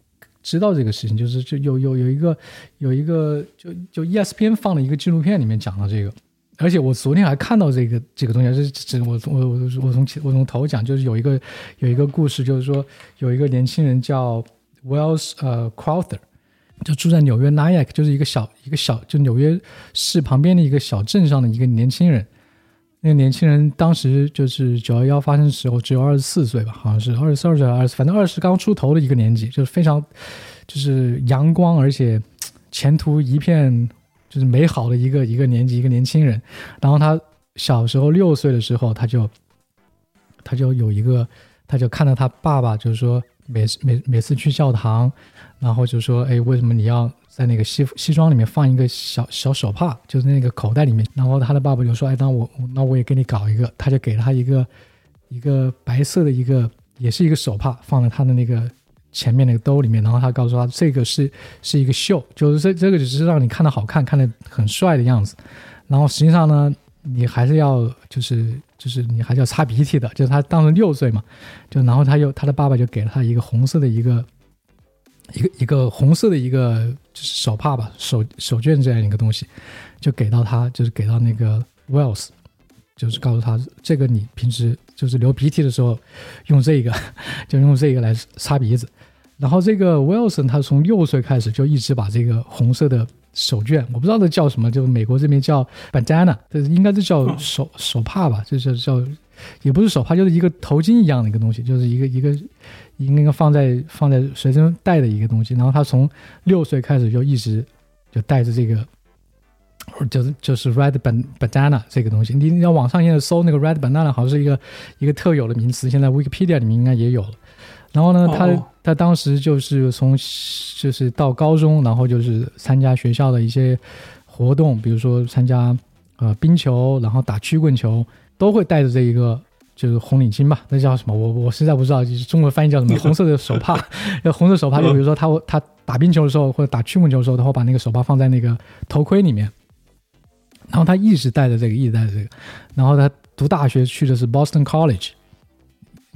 知道这个事情，就是就有有有一个有一个就就 ESPN 放了一个纪录片，里面讲了这个。而且我昨天还看到这个这个东西，是这我我我我从我从头讲，就是有一个有一个故事，就是说有一个年轻人叫 Wells 呃 Crowther，就住在纽约 n y a k 就是一个小一个小就纽约市旁边的一个小镇上的一个年轻人。那个年轻人当时就是九幺幺发生的时候只有二十四岁吧，好像是二十四二岁二十，反正二十刚出头的一个年纪，就是非常就是阳光，而且前途一片。就是美好的一个一个年纪，一个年轻人。然后他小时候六岁的时候，他就他就有一个，他就看到他爸爸，就是说每每每次去教堂，然后就说，哎，为什么你要在那个西西装里面放一个小小手帕，就是那个口袋里面？然后他的爸爸就说，哎，那我那我也给你搞一个，他就给了他一个一个白色的一个，也是一个手帕，放在他的那个。前面那个兜里面，然后他告诉他，这个是是一个秀，就是这这个只是让你看的好看，看的很帅的样子。然后实际上呢，你还是要就是就是你还是要擦鼻涕的。就是他当时六岁嘛，就然后他又他的爸爸就给了他一个红色的一个一个一个红色的一个就是手帕吧，手手绢这样一个东西，就给到他，就是给到那个 Wells，就是告诉他这个你平时就是流鼻涕的时候用这个，<laughs> 就用这个来擦鼻子。然后这个 Wilson 他从六岁开始就一直把这个红色的手绢，我不知道这叫什么，就美国这边叫 bandana，这应该是叫手手帕吧，就是叫也不是手帕，就是一个头巾一样的一个东西，就是一个一个应该放在放在随身带的一个东西。然后他从六岁开始就一直就带着这个，就是就是 red bandana 这个东西。你你要网上现在搜那个 red bandana，好像是一个一个特有的名词，现在 Wikipedia 里面应该也有了。然后呢，他他当时就是从就是到高中，然后就是参加学校的一些活动，比如说参加呃冰球，然后打曲棍球，都会带着这一个就是红领巾吧，那叫什么？我我实在不知道，就是中文翻译叫什么？红色的手帕，<laughs> 红色手帕。就比如说他他打冰球的时候或者打曲棍球的时候，他会把那个手帕放在那个头盔里面，然后他一直带着这个，一直带着这个。然后他读大学去的是 Boston College。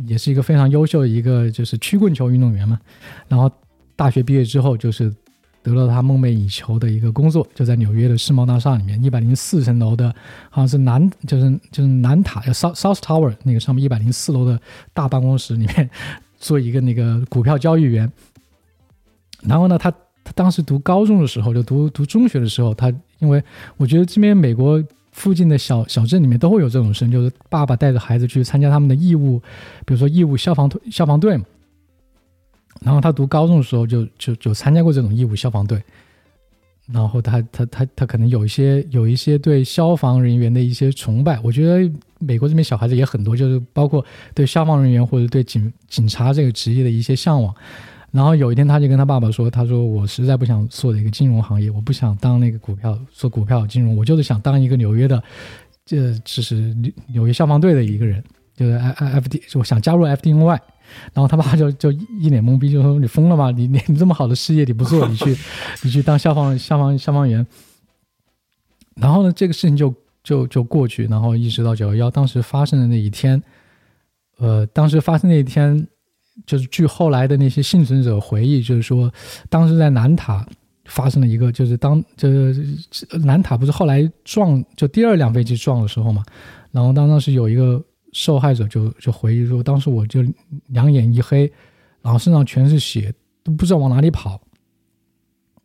也是一个非常优秀的一个就是曲棍球运动员嘛，然后大学毕业之后就是得了他梦寐以求的一个工作，就在纽约的世贸大厦里面一百零四层楼的，好像是南就是就是南塔叫 South South Tower 那个上面一百零四楼的大办公室里面做一个那个股票交易员。然后呢，他他当时读高中的时候就读读中学的时候，他因为我觉得这边美国。附近的小小镇里面都会有这种事，就是爸爸带着孩子去参加他们的义务，比如说义务消防队消防队嘛。然后他读高中的时候就就就参加过这种义务消防队，然后他他他他可能有一些有一些对消防人员的一些崇拜。我觉得美国这边小孩子也很多，就是包括对消防人员或者对警警察这个职业的一些向往。然后有一天，他就跟他爸爸说：“他说我实在不想做一个金融行业，我不想当那个股票做股票金融，我就是想当一个纽约的，这就是纽纽约消防队的一个人，就是 F F D，我想加入 F D N Y。”然后他爸就就一脸懵逼，就说：“你疯了吗？你你你这么好的事业你不做，你去 <laughs> 你去当消防消防消防员？”然后呢，这个事情就就就过去，然后一直到九幺幺当时发生的那一天，呃，当时发生那一天。就是据后来的那些幸存者回忆，就是说，当时在南塔发生了一个，就是当就是南塔不是后来撞，就第二辆飞机撞的时候嘛，然后当当时有一个受害者就就回忆说，当时我就两眼一黑，然后身上全是血，都不知道往哪里跑。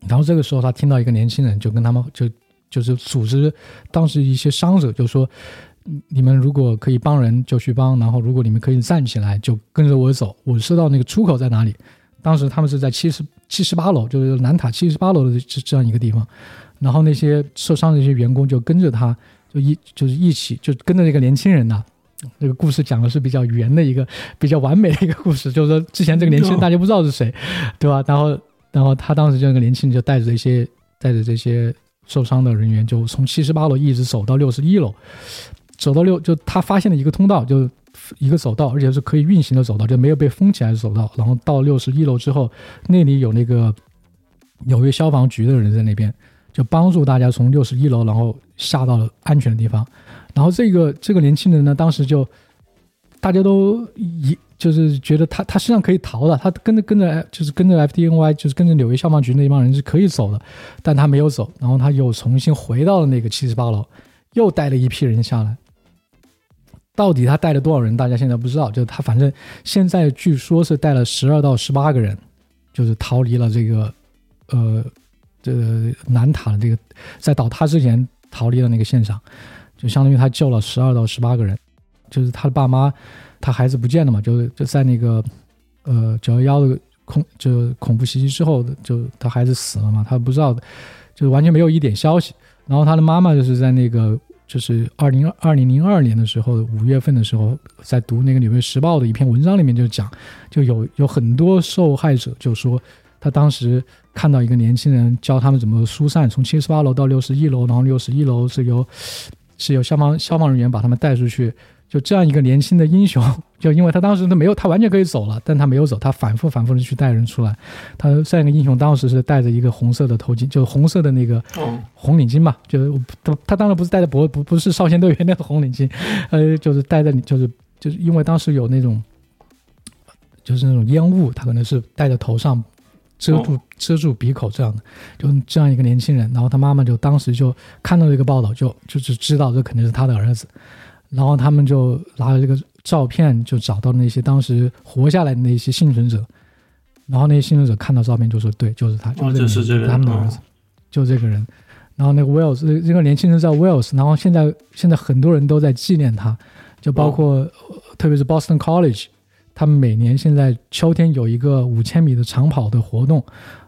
然后这个时候他听到一个年轻人就跟他们就就是组织当时一些伤者就说。你们如果可以帮人就去帮，然后如果你们可以站起来就跟着我走。我知道那个出口在哪里。当时他们是在七十七十八楼，就是南塔七十八楼的这这样一个地方。然后那些受伤的一些员工就跟着他，就一就是一起就跟着那个年轻人呐。那个故事讲的是比较圆的一个比较完美的一个故事，就是说之前这个年轻人大家不知道是谁，对吧？然后然后他当时就那个年轻人就带着这些带着这些受伤的人员，就从七十八楼一直走到六十一楼。走到六，就他发现了一个通道，就一个走道，而且是可以运行的走道，就没有被封起来的走道。然后到六十一楼之后，那里有那个纽约消防局的人在那边，就帮助大家从六十一楼，然后下到了安全的地方。然后这个这个年轻人呢，当时就大家都一就是觉得他他身上可以逃的，他跟着跟着就是跟着 FDNY 就是跟着纽约消防局那帮人是可以走的，但他没有走，然后他又重新回到了那个七十八楼，又带了一批人下来。到底他带了多少人，大家现在不知道。就他反正现在据说是带了十二到十八个人，就是逃离了这个呃这个南塔的这个在倒塌之前逃离了那个现场，就相当于他救了十二到十八个人。就是他的爸妈，他孩子不见了嘛，就是就在那个呃九幺幺的恐就恐怖袭击之后，就他孩子死了嘛，他不知道，就完全没有一点消息。然后他的妈妈就是在那个。就是二零二零零二年的时候，五月份的时候，在读那个《纽约时报》的一篇文章里面，就讲，就有有很多受害者就说，他当时看到一个年轻人教他们怎么疏散，从七十八楼到六十一楼，然后六十一楼是由是由消防消防人员把他们带出去。就这样一个年轻的英雄，<laughs> 就因为他当时都没有，他完全可以走了，但他没有走，他反复反复的去带人出来。他这样一个英雄当时是戴着一个红色的头巾，就是红色的那个红领巾嘛，就是他他当然不是戴着脖不不是少先队员那个红领巾，<laughs> 呃，就是戴着就是就是因为当时有那种就是那种烟雾，他可能是戴在头上遮住遮住鼻口这样的，就这样一个年轻人，然后他妈妈就当时就看到这个报道，就就是知道这肯定是他的儿子。然后他们就拿着这个照片，就找到那些当时活下来的那些幸存者。然后那些幸存者看到照片就说：“对，就是他，就是这个他们的儿子，就这个人。”然后那个 Wells 这个年轻人叫 Wells，然后现在现在很多人都在纪念他，就包括特别是 Boston College，他们每年现在秋天有一个五千米的长跑的活动，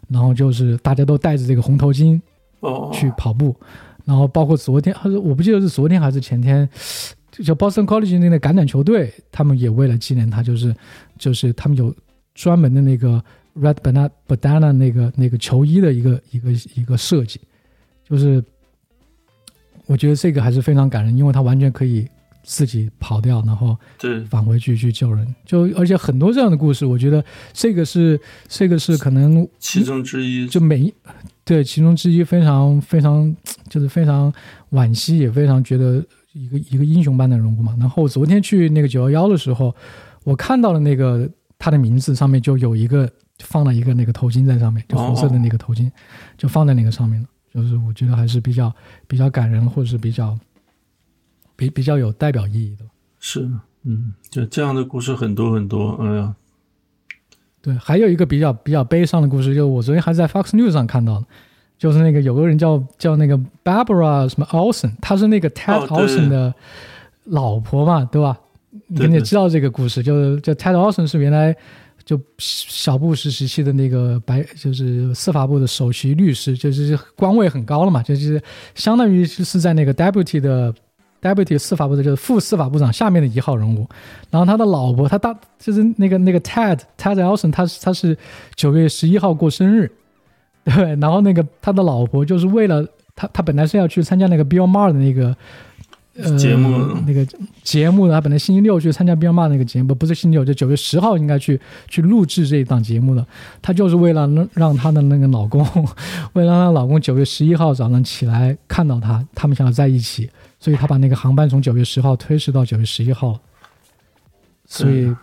然后就是大家都戴着这个红头巾去跑步。然后包括昨天，还是我不记得是昨天还是前天。就 Boston College 那个橄榄球队，他们也为了纪念他，就是就是他们有专门的那个 Red Banana Banana 那个那个球衣的一个一个一个设计，就是我觉得这个还是非常感人，因为他完全可以自己跑掉，然后返回去去救人。就而且很多这样的故事，我觉得这个是这个是可能
其中之一，
就每对其中之一非常非常就是非常惋惜，也非常觉得。一个一个英雄般的人物嘛。然后我昨天去那个九幺幺的时候，我看到了那个他的名字上面就有一个放了一个那个头巾在上面，就红色的那个头巾，就放在那个上面了。就是我觉得还是比较比较感人，或者是比较比比较有代表意义的。
是，嗯，就这样的故事很多很多。哎呀，
对，还有一个比较比较悲伤的故事，就我昨天还在 Fox News 上看到的。就是那个有个人叫叫那个 Barbara 什么 Olson，她是那个 Ted Olson 的老婆嘛，对吧？你肯定知道这个故事，就是就 Ted Olson 是原来就小布什时期的那个白，就是司法部的首席律师，就是官位很高了嘛，就是相当于是在那个 Deputy 的 Deputy 司法部的就是副司法部长下面的一号人物。然后他的老婆，他大就是那个那个 Ted Ted Elson，他他是九月十一号过生日。对，然后那个他的老婆就是为了他，他本来是要去参加那个 Bill Maher 的那个
呃节目，
那个节目的，他本来星期六去参加 Bill Maher 那个节目，不是星期六，就九月十号应该去去录制这一档节目的。他就是为了让他的那个老公，<laughs> 为了让老公九月十一号早上起来看到他，他们想要在一起，所以他把那个航班从九月十号推迟到九月十一号，所以。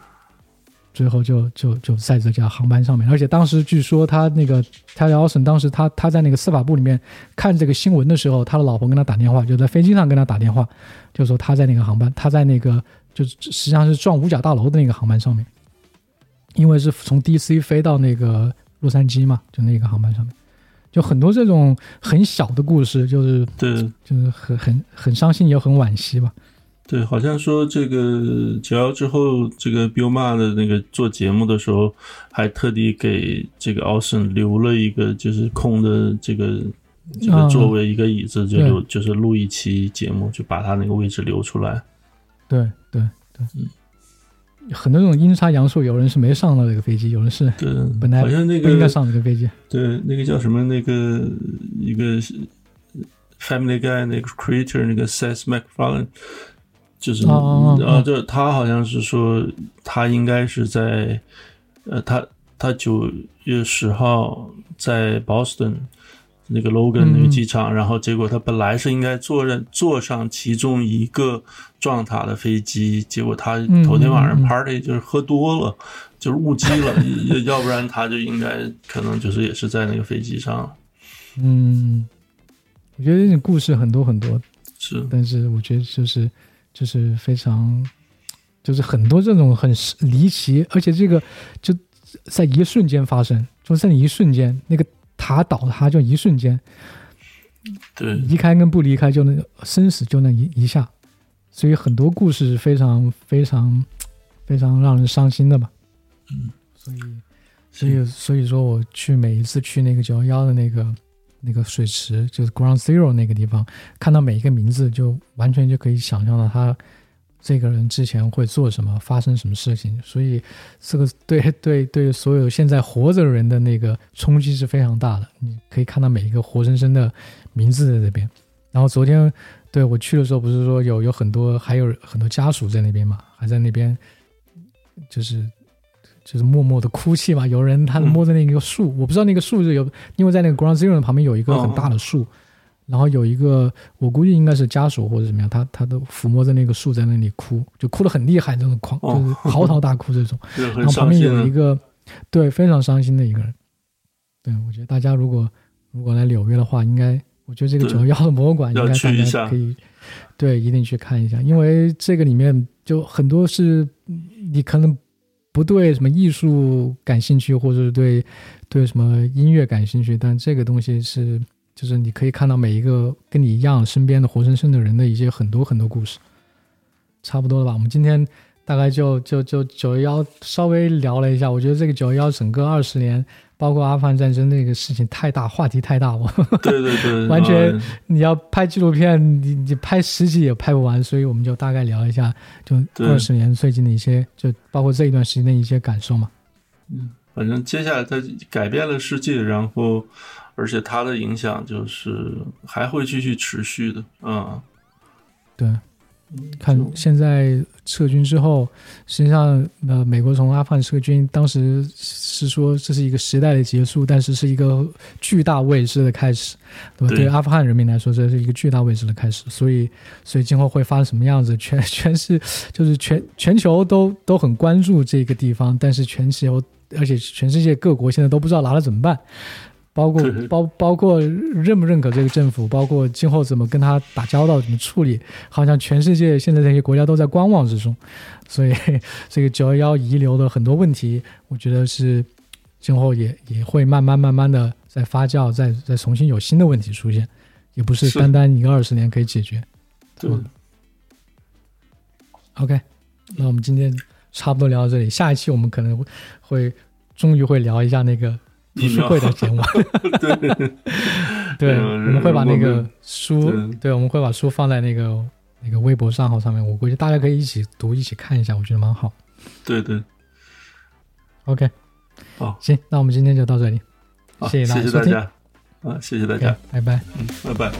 最后就就就在这架航班上面，而且当时据说他那个泰勒奥森当时他他在那个司法部里面看这个新闻的时候，他的老婆跟他打电话，就在飞机上跟他打电话，就说他在那个航班，他在那个就是实际上是撞五角大楼的那个航班上面，因为是从 DC 飞到那个洛杉矶嘛，就那个航班上面，就很多这种很小的故事，就是
对，
就是很很很伤心也很惋惜吧。
对，好像说这个九幺之后，这个 Bill Ma 的那个做节目的时候，还特地给这个 Austin 留了一个就是空的这个这个作为，一个椅子，就留就是录一期节目，就把他那个位置留出来。
对对对，嗯，很多这种阴差阳错，有人是没上到这个飞机，有人是
对
本来
好像那个
不应该上这个飞机。
对，那个叫什么那个一个 Family Guy 那个 Creator 那个 Seth MacFarlane。就是啊，就他好像是说，他应该是在，呃，他他九月十号在 Boston，那个 Logan 那个机场，然后结果他本来是应该坐上坐上其中一个撞塔的飞机，结果他头天晚上 party 就是喝多了，就是误机了，<laughs> 要要不然他就应该可能就是也是在那个飞机上。
嗯，我觉得这故事很多很多，
是，
但是我觉得就是就是非常，就是很多这种很离奇，而且这个就在一瞬间发生，就在一瞬间那个。塔倒塌就一瞬间，
对，
离开跟不离开就那生死就那一一下，所以很多故事是非常非常非常让人伤心的吧。
嗯，
所以所以所以说我去每一次去那个九幺幺的那个那个水池，就是 Ground Zero 那个地方，看到每一个名字，就完全就可以想象到他。这个人之前会做什么，发生什么事情，所以这个 <laughs> 对对对所有现在活着的人的那个冲击是非常大的。你可以看到每一个活生生的名字在这边。然后昨天对我去的时候，不是说有有很多还有很多家属在那边嘛，还在那边就是就是默默的哭泣嘛。有人他摸着那个树，我不知道那个树是有，因为在那个 Ground Zero 旁边有一个很大的树。然后有一个，我估计应该是家属或者怎么样，他他都抚摸着那个树在那里哭，就哭得很厉害，这种狂就是嚎啕大哭这种。<laughs> 然后旁边有一个，对，非常伤心的一个人。对，我觉得大家如果如果来纽约的话，应该，我觉得这个九幺幺的博物馆 <laughs> 应该大家可以，对，一定去看一下，因为这个里面就很多是你可能不对什么艺术感兴趣，或者是对对什么音乐感兴趣，但这个东西是。就是你可以看到每一个跟你一样身边的活生生的人的一些很多很多故事，差不多了吧？我们今天大概就就就九幺幺稍微聊了一下，我觉得这个九幺幺整个二十年，包括阿富汗战争那个事情太大，话题太大，我
对对对，<laughs>
完全你要拍纪录片，你你拍十集也拍不完，所以我们就大概聊一下，就二十年最近的一些，就包括这一段时间的一些感受嘛。
嗯，反正接下来他改变了世界，然后。而且他的影响就是还会继续持续的，啊，
对，看现在撤军之后，实际上呃，美国从阿富汗撤军，当时是说这是一个时代的结束，但是是一个巨大未知的开始，对吧？对阿富汗人民来说，这是一个巨大未知的开始，所以，所以今后会发生什么样子，全 <laughs> 全是就是全全球都都很关注这个地方，但是全球而且全世界各国现在都不知道拿了怎么办。包括 <laughs> 包包括认不认可这个政府，包括今后怎么跟他打交道，怎么处理，好像全世界现在这些国家都在观望之中，所以 <laughs> 这个九幺幺遗留的很多问题，我觉得是今后也也会慢慢慢慢的在发酵，再再重新有新的问题出现，也不是单单一个二十年可以解决。
对。
OK，那我们今天差不多聊到这里，下一期我们可能会终于会聊一下那个。读书会的节目，<laughs>
对，<laughs>
对，我们会把那个书，对，我们会把书放在那个那个微博账号上面，我估计大家可以一起读，一起看一下，我觉得蛮好。
对对
，OK，
好，
行，那我们今天就到这里，
谢
谢
大家，啊，谢谢大家，
拜拜，
嗯，拜拜。